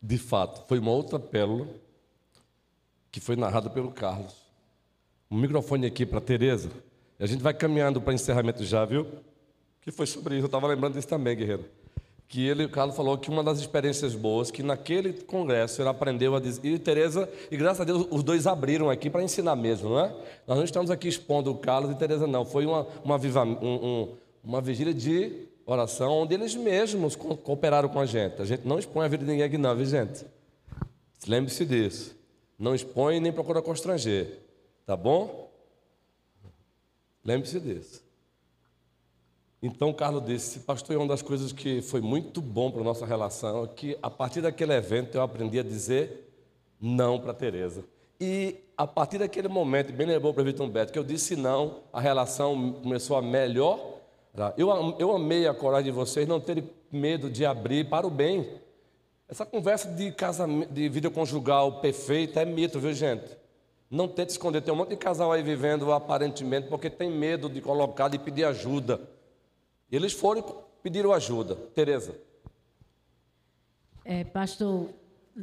De fato, foi uma outra pérola que foi narrada pelo Carlos. O microfone aqui para Tereza. A gente vai caminhando para encerramento já, viu? Que foi sobre isso. Eu estava lembrando disso também, guerreiro que ele, o Carlos falou que uma das experiências boas, que naquele congresso ele aprendeu a dizer, e Tereza, e graças a Deus os dois abriram aqui para ensinar mesmo, não é? Nós não estamos aqui expondo o Carlos e Tereza não, foi uma, uma, viva, um, um, uma vigília de oração onde eles mesmos cooperaram com a gente. A gente não expõe a vida de ninguém aqui não, viu gente? Lembre-se disso. Não expõe nem procura constranger, tá bom? Lembre-se disso. Então, Carlos disse, pastor, uma das coisas que foi muito bom para a nossa relação é que, a partir daquele evento, eu aprendi a dizer não para Tereza. E, a partir daquele momento, bem lembrou para Vitor Humberto, que eu disse não, a relação começou a melhor. Eu, eu amei a coragem de vocês não terem medo de abrir para o bem. Essa conversa de, casamento, de vida conjugal perfeita é mito, viu, gente? Não tente esconder. Tem um monte de casal aí vivendo aparentemente porque tem medo de colocar, de pedir ajuda. Eles foram e pediram ajuda. Tereza. É, pastor,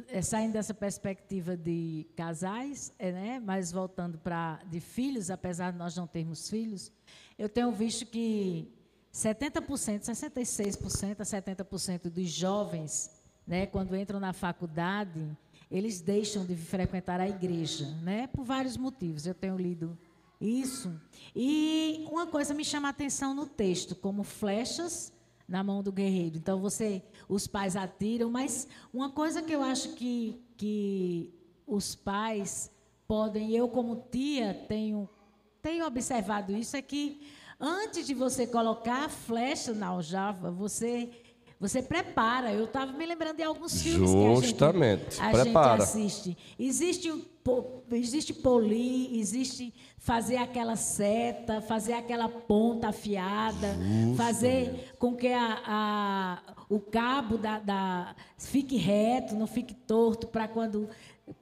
é, saindo dessa perspectiva de casais, é, né, mas voltando para de filhos, apesar de nós não termos filhos, eu tenho visto que 70%, 66% a 70% dos jovens, né, quando entram na faculdade, eles deixam de frequentar a igreja, né, por vários motivos. Eu tenho lido isso. E uma coisa me chama a atenção no texto, como flechas na mão do guerreiro. Então você, os pais atiram, mas uma coisa que eu acho que, que os pais podem, eu como tia tenho, tenho observado isso, é que antes de você colocar a flecha na aljava, você você prepara. Eu estava me lembrando de alguns filmes Justamente. que a, gente, a gente assiste. Existe, existe polir, existe fazer aquela seta, fazer aquela ponta afiada, Justamente. fazer com que a, a, o cabo da, da, fique reto, não fique torto, para quando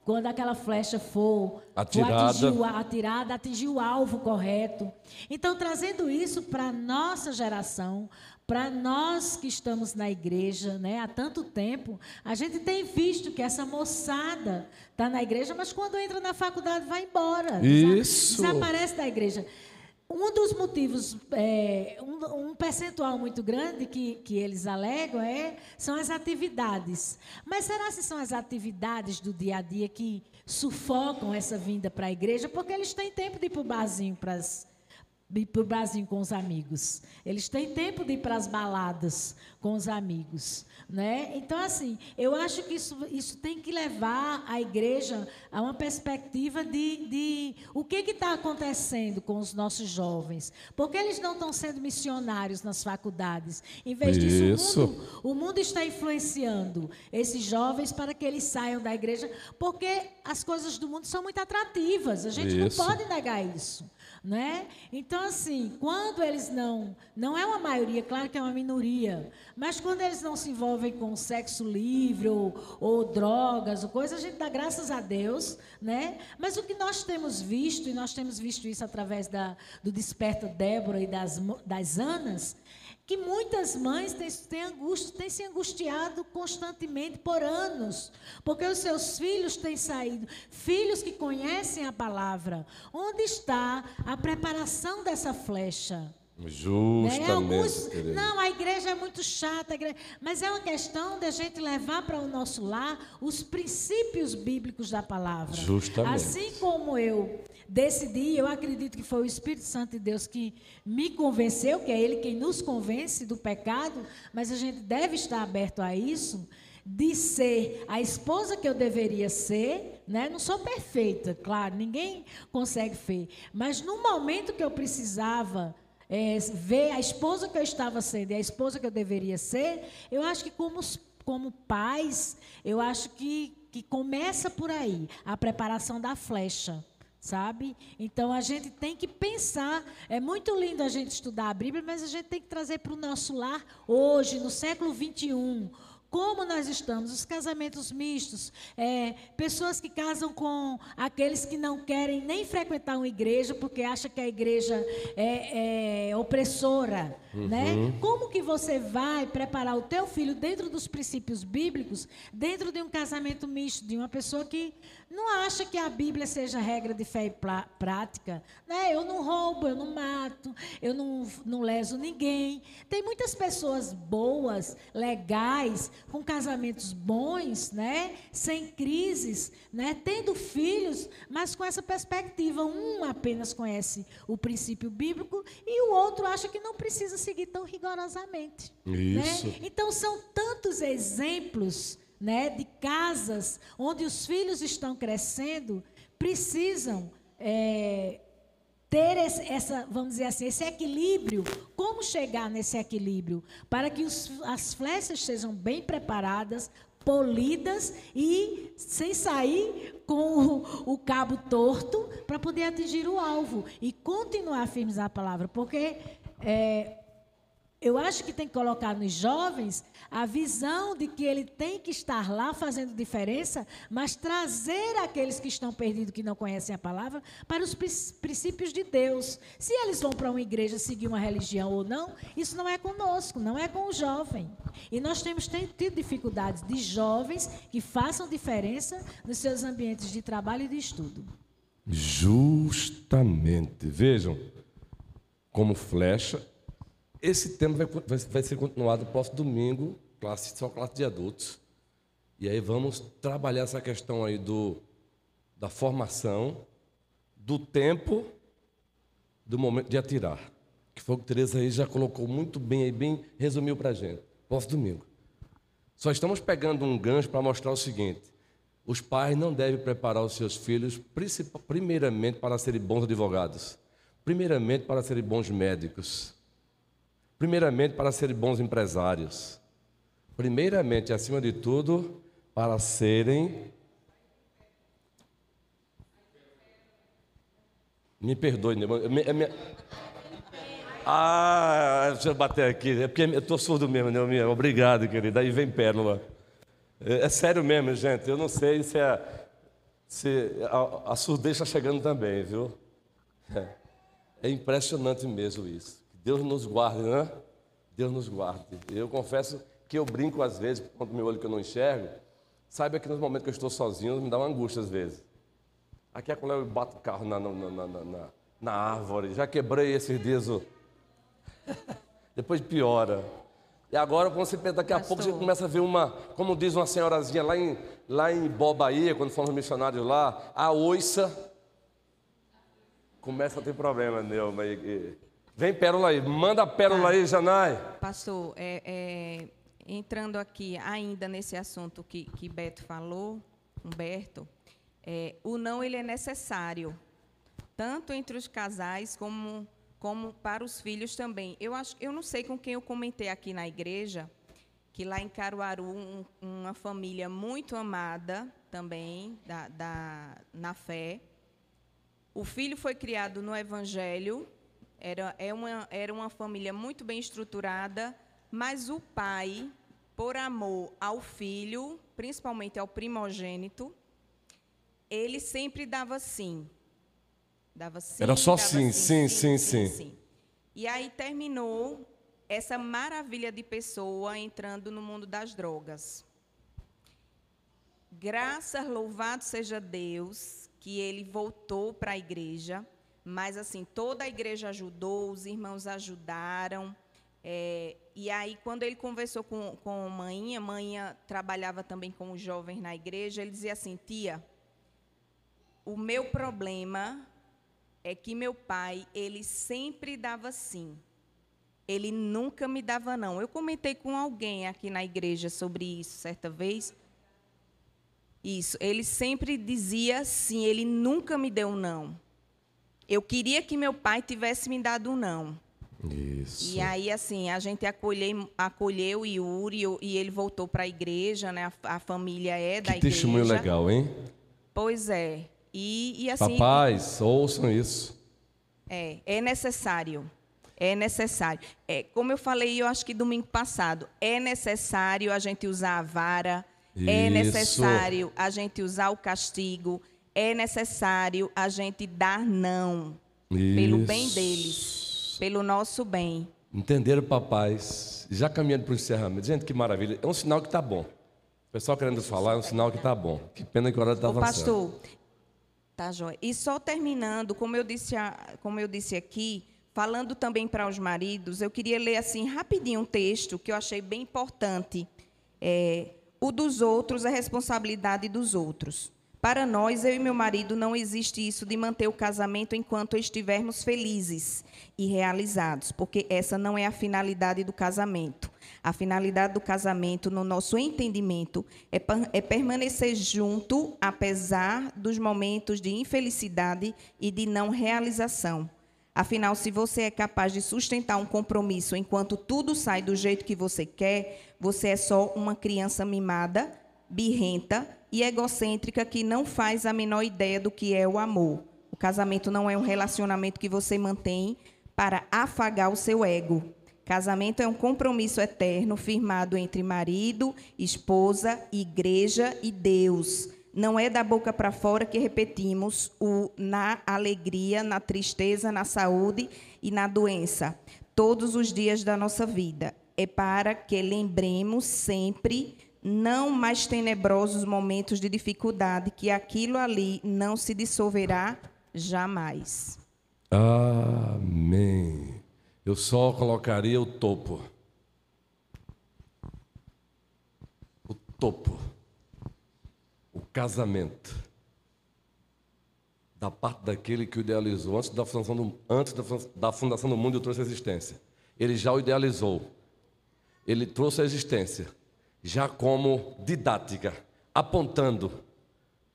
quando aquela flecha for, atirada. for atingir, atirada, atingir o alvo correto. Então, trazendo isso para a nossa geração, para nós que estamos na igreja né, há tanto tempo, a gente tem visto que essa moçada está na igreja, mas quando entra na faculdade vai embora. Isso. Desaparece da igreja. Um dos motivos, é, um, um, percentual muito grande que, que eles alegam é, são as atividades. Mas será que são as atividades do dia a dia que sufocam essa vinda para a igreja? Porque eles têm tempo de ir para o barzinho para as ir para o Brasil com os amigos. Eles têm tempo de ir para as baladas com os amigos. Né? Então, assim, eu acho que isso, isso tem que levar a igreja a uma perspectiva de, de o que está acontecendo com os nossos jovens. Porque eles não estão sendo missionários nas faculdades. Em vez disso, o mundo, o mundo está influenciando esses jovens para que eles saiam da igreja, porque as coisas do mundo são muito atrativas. A gente isso. não pode negar isso. Né? Então assim, quando eles não, não é uma maioria, claro que é uma minoria, mas quando eles não se envolvem com sexo livre ou, ou drogas ou coisa, a gente dá graças a Deus, né? Mas o que nós temos visto e nós temos visto isso através da, do desperta Débora e das das Anas, que muitas mães têm, têm, angústia, têm se angustiado constantemente por anos, porque os seus filhos têm saído, filhos que conhecem a palavra. Onde está a preparação dessa flecha? Justamente. Né? Alguns, não, a igreja é muito chata, igreja, mas é uma questão de a gente levar para o nosso lar os princípios bíblicos da palavra. Justamente. Assim como eu decidi, eu acredito que foi o Espírito Santo de Deus que me convenceu, que é Ele quem nos convence do pecado, mas a gente deve estar aberto a isso, de ser a esposa que eu deveria ser, né? Não sou perfeita, claro, ninguém consegue ser, mas no momento que eu precisava é, ver a esposa que eu estava sendo e a esposa que eu deveria ser, eu acho que como, como pais, eu acho que, que começa por aí a preparação da flecha sabe? Então a gente tem que pensar. É muito lindo a gente estudar a Bíblia, mas a gente tem que trazer para o nosso lar hoje, no século 21 como nós estamos, os casamentos mistos, é, pessoas que casam com aqueles que não querem nem frequentar uma igreja porque acham que a igreja é, é opressora, uhum. né? Como que você vai preparar o teu filho dentro dos princípios bíblicos, dentro de um casamento misto, de uma pessoa que não acha que a Bíblia seja regra de fé e prática, né? Eu não roubo, eu não mato, eu não, não leso ninguém. Tem muitas pessoas boas, legais, com casamentos bons, né? Sem crises, né? Tendo filhos, mas com essa perspectiva. Um apenas conhece o princípio bíblico e o outro acha que não precisa seguir tão rigorosamente. Né? Isso. Né? Então são tantos exemplos né, de casas onde os filhos estão crescendo, precisam é, ter esse, essa, vamos dizer assim, esse equilíbrio. Como chegar nesse equilíbrio? Para que os, as flechas sejam bem preparadas, polidas e sem sair com o, o cabo torto para poder atingir o alvo e continuar firmes à palavra. Porque é, eu acho que tem que colocar nos jovens a visão de que ele tem que estar lá fazendo diferença, mas trazer aqueles que estão perdidos, que não conhecem a palavra, para os princípios de Deus. Se eles vão para uma igreja seguir uma religião ou não, isso não é conosco, não é com o jovem. E nós temos tido dificuldades de jovens que façam diferença nos seus ambientes de trabalho e de estudo. Justamente. Vejam, como flecha esse tema vai, vai, vai ser continuado no próximo domingo, classe, só classe de adultos. E aí vamos trabalhar essa questão aí do, da formação, do tempo, do momento de atirar. Que foi o que Teresa aí já colocou muito bem aí, bem resumiu para a gente. Próximo domingo. Só estamos pegando um gancho para mostrar o seguinte: os pais não devem preparar os seus filhos, primeiramente, para serem bons advogados, primeiramente, para serem bons médicos Primeiramente, para serem bons empresários. Primeiramente, acima de tudo, para serem. Me perdoe, né? minha... Ah, deixa eu bater aqui. É porque eu estou surdo mesmo, né? Obrigado, querida. Aí vem pérola. É, é, sério mesmo, gente. Eu não sei se, é, se a, a surdez está chegando também, viu? É, é impressionante mesmo isso. Deus nos guarde, né? Deus nos guarde. Eu confesso que eu brinco às vezes, por conta do meu olho que eu não enxergo. Saiba que nos momentos que eu estou sozinho, me dá uma angústia às vezes. Aqui é quando eu bato o carro na, na, na, na, na árvore. Já quebrei esses dias. Depois piora. E agora, quando você pensa, daqui a Pastor. pouco você começa a ver uma, como diz uma senhorazinha lá em, lá em Bó, Bahia, quando fomos missionários lá, a oiça começa a ter problema, Neuma. E, Vem pérola aí, manda a pérola aí, Janai. Pastor, é, é, entrando aqui ainda nesse assunto que, que Beto falou, Humberto, é, o não ele é necessário, tanto entre os casais como, como para os filhos também. Eu, acho, eu não sei com quem eu comentei aqui na igreja, que lá em Caruaru, um, uma família muito amada também da, da, na fé, O filho foi criado no Evangelho, era, é uma, era uma família muito bem estruturada, mas o pai, por amor ao filho, principalmente ao primogênito, ele sempre dava sim. Dava sim. Era só sim, sim, sim, sim. E aí terminou essa maravilha de pessoa entrando no mundo das drogas. Graças, louvado seja Deus, que ele voltou para a igreja, mas assim, toda a igreja ajudou, os irmãos ajudaram. É, e aí, quando ele conversou com, com a Manhinha, Manhinha trabalhava também com os jovens na igreja, ele dizia assim: Tia, o meu problema é que meu pai, ele sempre dava sim. Ele nunca me dava não. Eu comentei com alguém aqui na igreja sobre isso certa vez. Isso, ele sempre dizia sim, ele nunca me deu não. Eu queria que meu pai tivesse me dado um não. Isso. E aí, assim, a gente acolheu, acolheu Yuri e ele voltou para a igreja, né? A, a família é da Que igreja. testemunho legal, hein? Pois é. E, e assim. Papais, ouçam isso. É, é necessário. É necessário. É, como eu falei, eu acho que domingo passado, é necessário a gente usar a vara, é Isso. necessário a gente usar o castigo, é necessário a gente dar não pelo bem Isso. deles, pelo nosso bem. Entenderam, papais? Já caminhando para o encerramento. Gente, que maravilha. É um sinal que está bom. O pessoal querendo falar é um sinal que está bom. Que pena que a hora está avançando. pastor, tá joia. E só terminando, como eu disse, como eu disse aqui, falando também para os maridos, eu queria ler assim rapidinho um texto que eu achei bem importante. É, o dos outros é responsabilidade dos outros. Para nós, eu e meu marido, não existe isso de manter o casamento enquanto estivermos felizes e realizados, porque essa não é a finalidade do casamento. A finalidade do casamento, no nosso entendimento, é, é permanecer junto, apesar dos momentos de infelicidade e de não realização. Afinal, se você é capaz de sustentar um compromisso enquanto tudo sai do jeito que você quer, você é só uma criança mimada, birrenta e egocêntrica que não faz a menor ideia do que é o amor. O casamento não é um relacionamento que você mantém para afagar o seu ego. Casamento é um compromisso eterno firmado entre marido, esposa, igreja e Deus. Não é da boca para fora que repetimos o na alegria, na tristeza, na saúde e na doença, todos os dias da nossa vida. É para que lembremos sempre, não mais tenebrosos momentos de dificuldade, que aquilo ali não se dissolverá jamais. Amém. Eu só colocaria o topo. O topo. O casamento. Da parte daquele que o idealizou antes da fundação do, antes da fun- da fundação do mundo e trouxe a existência. Ele já o idealizou. Ele trouxe a existência, já como didática, apontando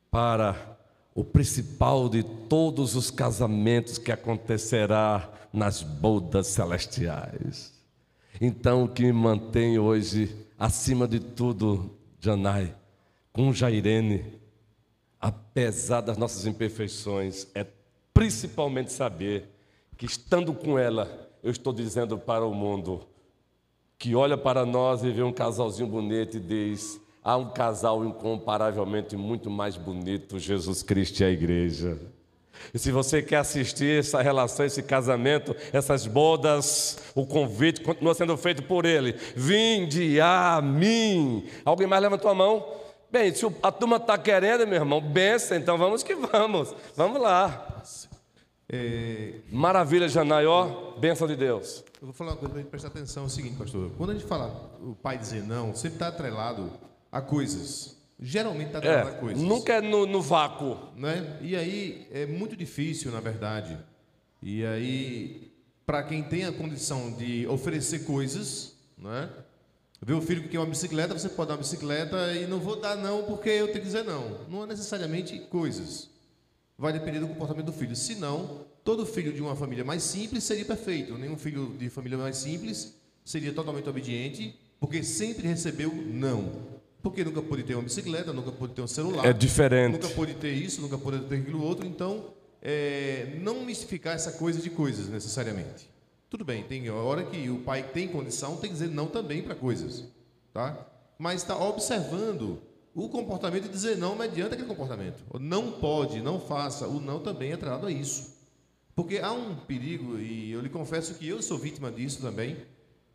para o principal de todos os casamentos que acontecerá nas bodas celestiais. Então, o que me mantém hoje, acima de tudo, Janai, com Jairene, apesar das nossas imperfeições, é principalmente saber que, estando com ela, eu estou dizendo para o mundo que olha para nós e vê um casalzinho bonito e diz: há um casal incomparavelmente muito mais bonito, Jesus Cristo e a igreja. E se você quer assistir essa relação, esse casamento, essas bodas, o convite continua sendo feito por ele. Vinde a mim. Alguém mais levantou a mão? Bem, se a turma está querendo, meu irmão, benção, então vamos que vamos. Vamos lá. Maravilha, Janaió, bênção de Deus. Eu vou falar uma coisa para a gente prestar atenção: é o seguinte, pastor. Quando a gente fala o pai dizer não, sempre está atrelado a coisas. Geralmente está atrelado a É, coisas. nunca é no, no vácuo. né? E aí é muito difícil, na verdade. E aí, para quem tem a condição de oferecer coisas, né? Vê o filho que quer uma bicicleta, você pode dar uma bicicleta e não vou dar não porque eu tenho que dizer não. Não é necessariamente coisas. Vai depender do comportamento do filho. Se não, todo filho de uma família mais simples seria perfeito. Nenhum filho de família mais simples seria totalmente obediente, porque sempre recebeu não. Porque nunca pôde ter uma bicicleta, nunca pôde ter um celular. É diferente. Nunca pôde ter isso, nunca pôde ter aquilo outro. Então, é, não mistificar essa coisa de coisas necessariamente. Tudo bem, tem hora que o pai tem condição, tem que dizer não também para coisas, tá? Mas está observando o comportamento e dizer não mediante aquele comportamento. Não pode, não faça. O não também é tratado a isso. Porque há um perigo, e eu lhe confesso que eu sou vítima disso também,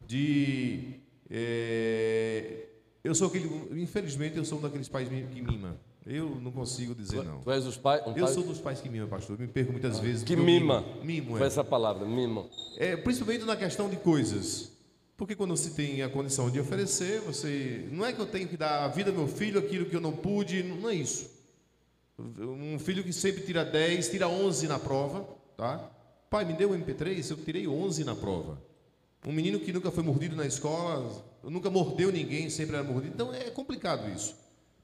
de. É, eu sou aquele. Infelizmente, eu sou um daqueles pais que mima. Eu não consigo dizer não. Tu és os pais, um eu pai sou dos pais que mima, pastor. Eu me perco muitas vezes. que mima. Mimo, mimo é. essa palavra, mima. É, principalmente na questão de coisas. Porque quando se tem a condição de oferecer, você. Não é que eu tenho que dar a vida ao meu filho, aquilo que eu não pude, não é isso. Um filho que sempre tira 10, tira 11 na prova, tá? Pai, me deu um MP3, eu tirei 11 na prova. Um menino que nunca foi mordido na escola, nunca mordeu ninguém, sempre era mordido. Então é complicado isso.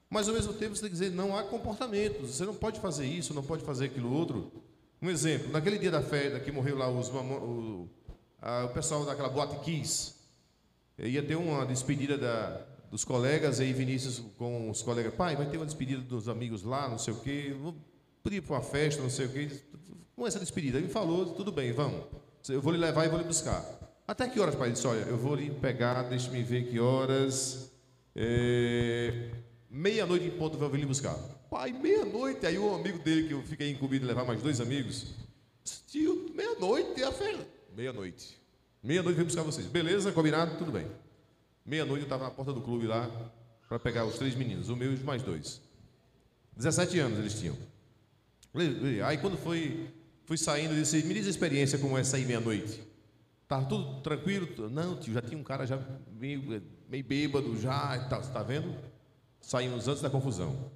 Mas ao mesmo tempo você tem que dizer, não há comportamentos. Você não pode fazer isso, não pode fazer aquilo outro. Um exemplo, naquele dia da festa que morreu lá os, o, a- o pessoal daquela boate Kiss, eh, ia ter uma despedida da, dos colegas, aí Vinícius com os colegas, pai, vai ter uma despedida dos amigos lá, não sei o quê, vou podia ir para uma festa, não sei o quê. Com essa despedida, ele falou, tudo bem, vamos. Eu vou lhe levar e vou lhe buscar. Até que horas, pai? Ele disse, olha, eu vou lhe pegar, deixa-me ver que horas. É, Meia-noite em ponto, eu vou lhe buscar. Pai, meia-noite. Aí o amigo dele, que eu fiquei incumbido de levar mais dois amigos, tio, meia-noite, é a festa. Meia-noite. Meia-noite vem buscar vocês. Beleza, combinado? Tudo bem. Meia-noite eu estava na porta do clube lá para pegar os três meninos, o meu e os mais dois. 17 anos eles tinham. Aí quando foi, fui saindo, eu disse, me diz a experiência como é sair meia-noite. Estava tudo tranquilo? Não, tio, já tinha um cara já meio, meio bêbado já e tal, você está vendo? Saímos antes da confusão.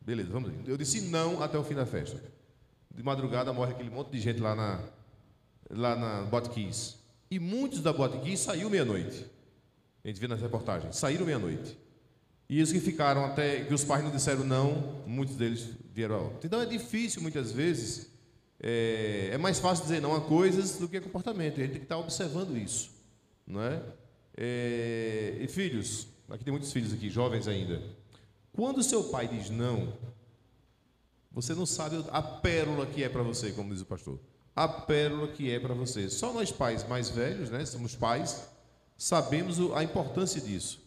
Beleza, vamos ir. Eu disse não até o fim da festa. De madrugada morre aquele monte de gente lá na, lá na Botkiss. E muitos da Botkiss saiu meia-noite. A gente vê nas reportagens. Saíram meia-noite. E os que ficaram até que os pais não disseram não, muitos deles vieram a. Então é difícil muitas vezes, é, é mais fácil dizer não a coisas do que a comportamento. A gente tem que estar observando isso, não é? É, e filhos, aqui tem muitos filhos aqui, jovens ainda. Quando seu pai diz não, você não sabe a pérola que é para você, como diz o pastor. A pérola que é para você. Só nós pais mais velhos, né? Somos pais, sabemos a importância disso.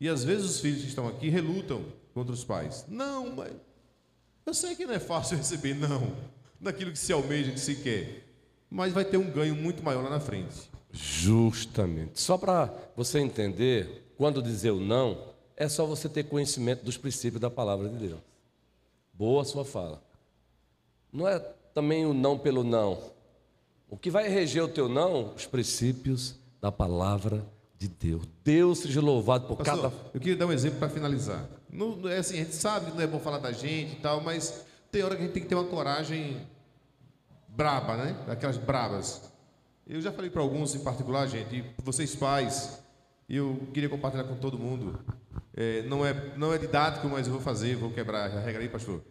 E às vezes os filhos que estão aqui relutam contra os pais. Não, mas eu sei que não é fácil receber não daquilo que se almeja, que se quer. Mas vai ter um ganho muito maior lá na frente. Justamente. Só para você entender, quando dizer o não, é só você ter conhecimento dos princípios da palavra de Deus. Boa sua fala. Não é também o não pelo não. O que vai reger o teu não? Os princípios da palavra de Deus. Deus seja louvado por Pastor, cada. eu queria dar um exemplo para finalizar. Não, é assim, a gente sabe que não é bom falar da gente e tal, mas tem hora que a gente tem que ter uma coragem braba, né? Daquelas brabas. Eu já falei para alguns em particular, gente, e vocês pais, e eu queria compartilhar com todo mundo. É, não, é, não é didático, mas eu vou fazer, vou quebrar a regra aí, pastor.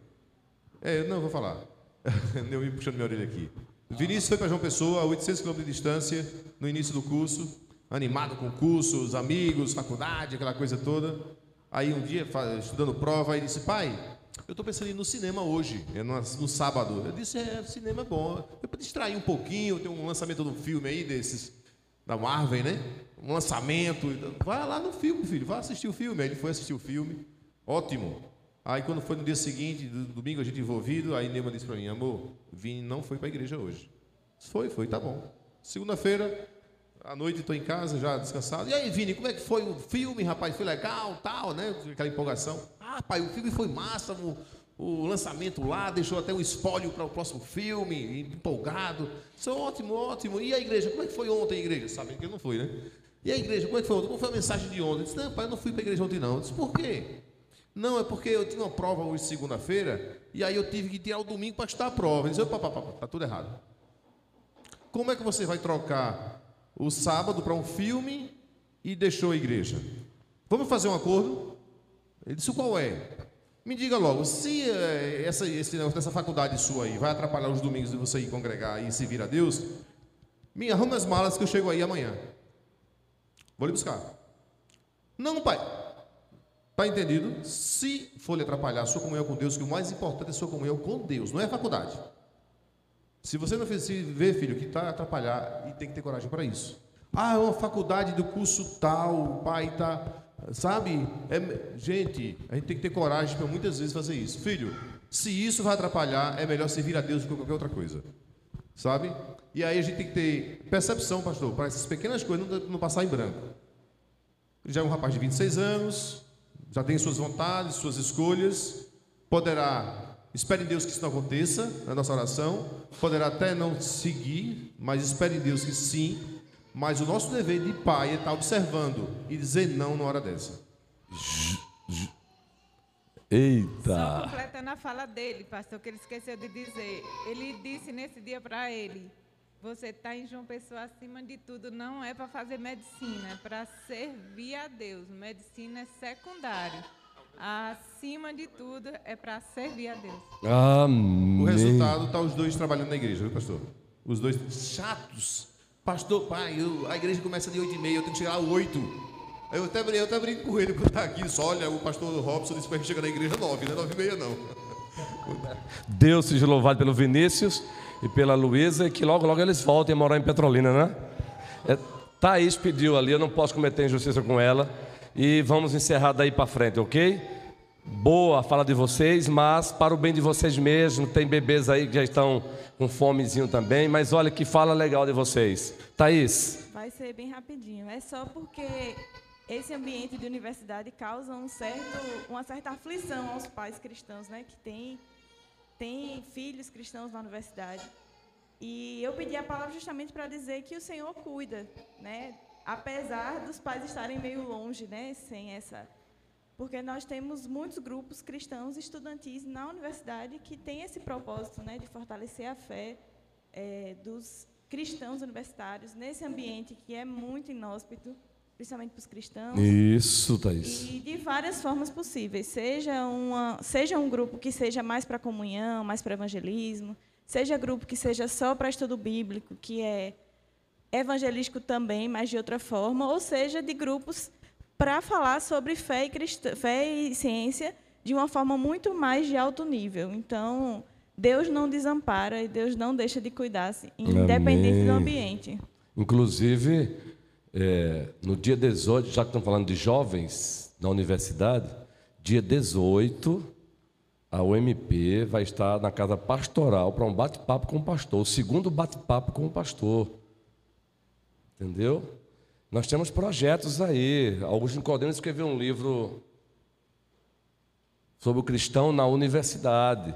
É, eu não vou falar. eu me puxando minha orelha aqui. Vinícius foi para João Pessoa, a 800 km de distância, no início do curso, animado com o curso, os amigos, faculdade, aquela coisa toda. Aí um dia, estudando prova, aí disse, pai, eu estou pensando em ir no cinema hoje, é no sábado. Eu disse, é, cinema é bom. Eu para distrair um pouquinho, tem um lançamento de um filme aí desses, da Marvel, né? Um lançamento. Vai lá no filme, filho, vai assistir o filme. Aí ele foi assistir o filme, ótimo. Aí quando foi no dia seguinte, do- domingo a gente envolvido, aí Neuma disse para mim, amor, Vini não foi para a igreja hoje. Foi, foi, tá bom. Segunda-feira, à noite estou em casa, já descansado. E aí, Vini, como é que foi o filme, rapaz? Foi legal, tal, né? Aquela empolgação. Ah, pai, o filme foi massa, o, o lançamento lá, deixou até um espólio para o próximo filme, empolgado. Isso é ótimo, ótimo. E a igreja, como é que foi ontem a igreja? Sabem que eu não fui, né? E a igreja, como é que foi ontem? Como foi a mensagem de ontem? Eu disse, não, pai, eu não fui para a igreja ontem não. Eu disse, por quê? Não, é porque eu tinha uma prova hoje, segunda-feira, e aí eu tive que tirar o domingo para estudar a prova. Ele disse, opa, opa, opa, tá tudo errado. Como é que você vai trocar o sábado para um filme e deixou a igreja? Vamos fazer um acordo? Ele disse, qual é? Me diga logo, se eh, essa, esse negócio dessa faculdade sua aí vai atrapalhar os domingos de você ir congregar e servir a Deus, me arruma as malas que eu chego aí amanhã. Vou lhe buscar. Não, pai. Está entendido? Se for lhe atrapalhar a sua comunhão com Deus, que o mais importante é a sua comunhão com Deus, não é a faculdade. Se você não se vê, filho, que está atrapalhar, e tem que ter coragem para isso. Ah, é uma faculdade do curso tal, o pai está. Sabe? É, gente, a gente tem que ter coragem para muitas vezes fazer isso. Filho, se isso vai atrapalhar, é melhor servir a Deus do que qualquer outra coisa. Sabe? E aí a gente tem que ter percepção, pastor, para essas pequenas coisas não, não passar em branco. Já é um rapaz de 26 anos, já tem suas vontades, suas escolhas, poderá Espere em Deus que isso não aconteça na nossa oração. Poderá até não seguir, mas espere em Deus que sim. Mas o nosso dever de pai é estar observando e dizer não na hora dessa. Eita! Só completando a fala dele, pastor, que ele esqueceu de dizer. Ele disse nesse dia para ele: Você está em João Pessoa acima de tudo, não é para fazer medicina, é para servir a Deus. Medicina é secundário. Acima de tudo, é para servir a Deus. Amém. O resultado está os dois trabalhando na igreja, viu, pastor? Os dois chatos. Pastor, pai, eu- a igreja começa de 8 e meia, eu tenho que chegar às 8. Eu até, eu até brinco com ele por estar aqui. Só olha, o pastor Robson disse para gente chegar na igreja 9, não é 9 e meia, não. Deus seja louvado pelo Vinícius e pela Luísa, que logo, logo eles voltem a morar em Petrolina, né? É, Thaís pediu ali, eu não posso cometer injustiça com ela. E vamos encerrar daí para frente, ok? Boa a fala de vocês, mas para o bem de vocês mesmos, tem bebês aí que já estão com fomezinho também, mas olha que fala legal de vocês. Thaís, Vai ser bem rapidinho. É só porque esse ambiente de universidade causa um certo, uma certa aflição aos pais cristãos, né, que têm tem filhos cristãos na universidade. E eu pedi a palavra justamente para dizer que o Senhor cuida, né? Apesar dos pais estarem meio longe, né, sem essa porque nós temos muitos grupos cristãos estudantis na universidade que têm esse propósito, né, de fortalecer a fé eh, dos cristãos universitários nesse ambiente que é muito inóspito, principalmente para os cristãos. isso, Thaís. E de várias formas possíveis. Seja, uma, seja um grupo que seja mais para comunhão, mais para evangelismo, seja grupo que seja só para estudo bíblico, que é evangelístico também, mas de outra forma, ou seja, de grupos para falar sobre fé e, cristã, fé e ciência de uma forma muito mais de alto nível. Então, Deus não desampara e Deus não deixa de cuidar, independente do Amém. ambiente. Inclusive, é, no dia 18, já que estamos falando de jovens na universidade, dia 18, a UMP vai estar na casa pastoral para um bate-papo com o pastor, o segundo bate-papo com o pastor. Entendeu? Nós temos projetos aí. Augusto Nicodemo escreveu um livro sobre o cristão na universidade.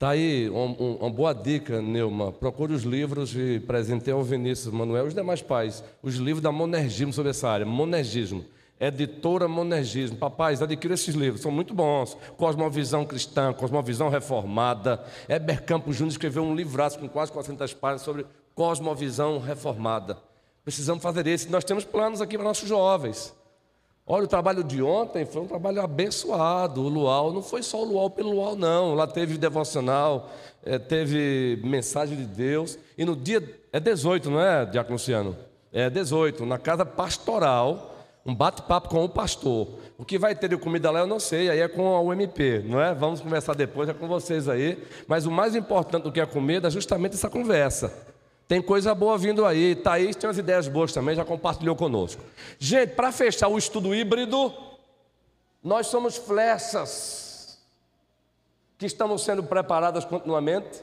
Está aí um- um- uma boa dica, Neuma. Procure os livros e presentei ao Vinícius Manuel e os demais pais. Os livros da Monergismo sobre essa área. Monergismo. Editora Monergismo. Papais, adquira esses livros, são muito bons. Cosmovisão Cristã, Cosmovisão Reformada. Heber Campos Júnior escreveu um livraço com quase 400 páginas sobre Cosmovisão Reformada. Precisamos fazer isso. Nós temos planos aqui para nossos jovens. Olha, o trabalho de ontem foi um trabalho abençoado. O Luau não foi só o Luau pelo Luau, não. Lá teve devocional, eh, teve mensagem de Deus. E no dia. É 18, não é, Diácono Luciano? É 18, na casa pastoral, um bate-papo com o pastor. O que vai ter de comida lá eu não sei, aí é com a UMP, não é? Vamos conversar depois, é com vocês aí. Mas o mais importante do que a comida é justamente essa conversa. Tem coisa boa vindo aí. Thaís tem umas ideias boas também, já compartilhou conosco. Gente, para fechar o estudo híbrido, nós somos flechas que estamos sendo preparadas continuamente.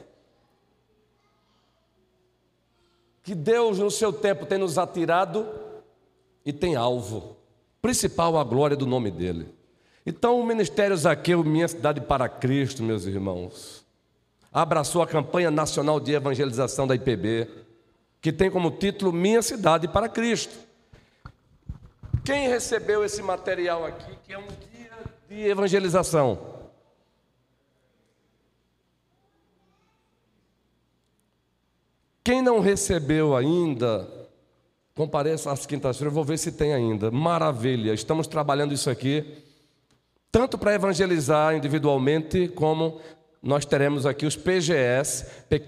Que Deus, no seu tempo, tem nos atirado e tem alvo. Principal a glória do nome dele. Então, o Ministério Zaqueu, Minha Cidade para Cristo, meus irmãos, abraçou a campanha nacional de evangelização da IPB, que tem como título Minha Cidade para Cristo. Quem recebeu esse material aqui, que é um dia de evangelização? Quem não recebeu ainda, compareça às quintas-feiras, vou ver se tem ainda. Maravilha, estamos trabalhando isso aqui, tanto para evangelizar individualmente, como nós teremos aqui os PGS,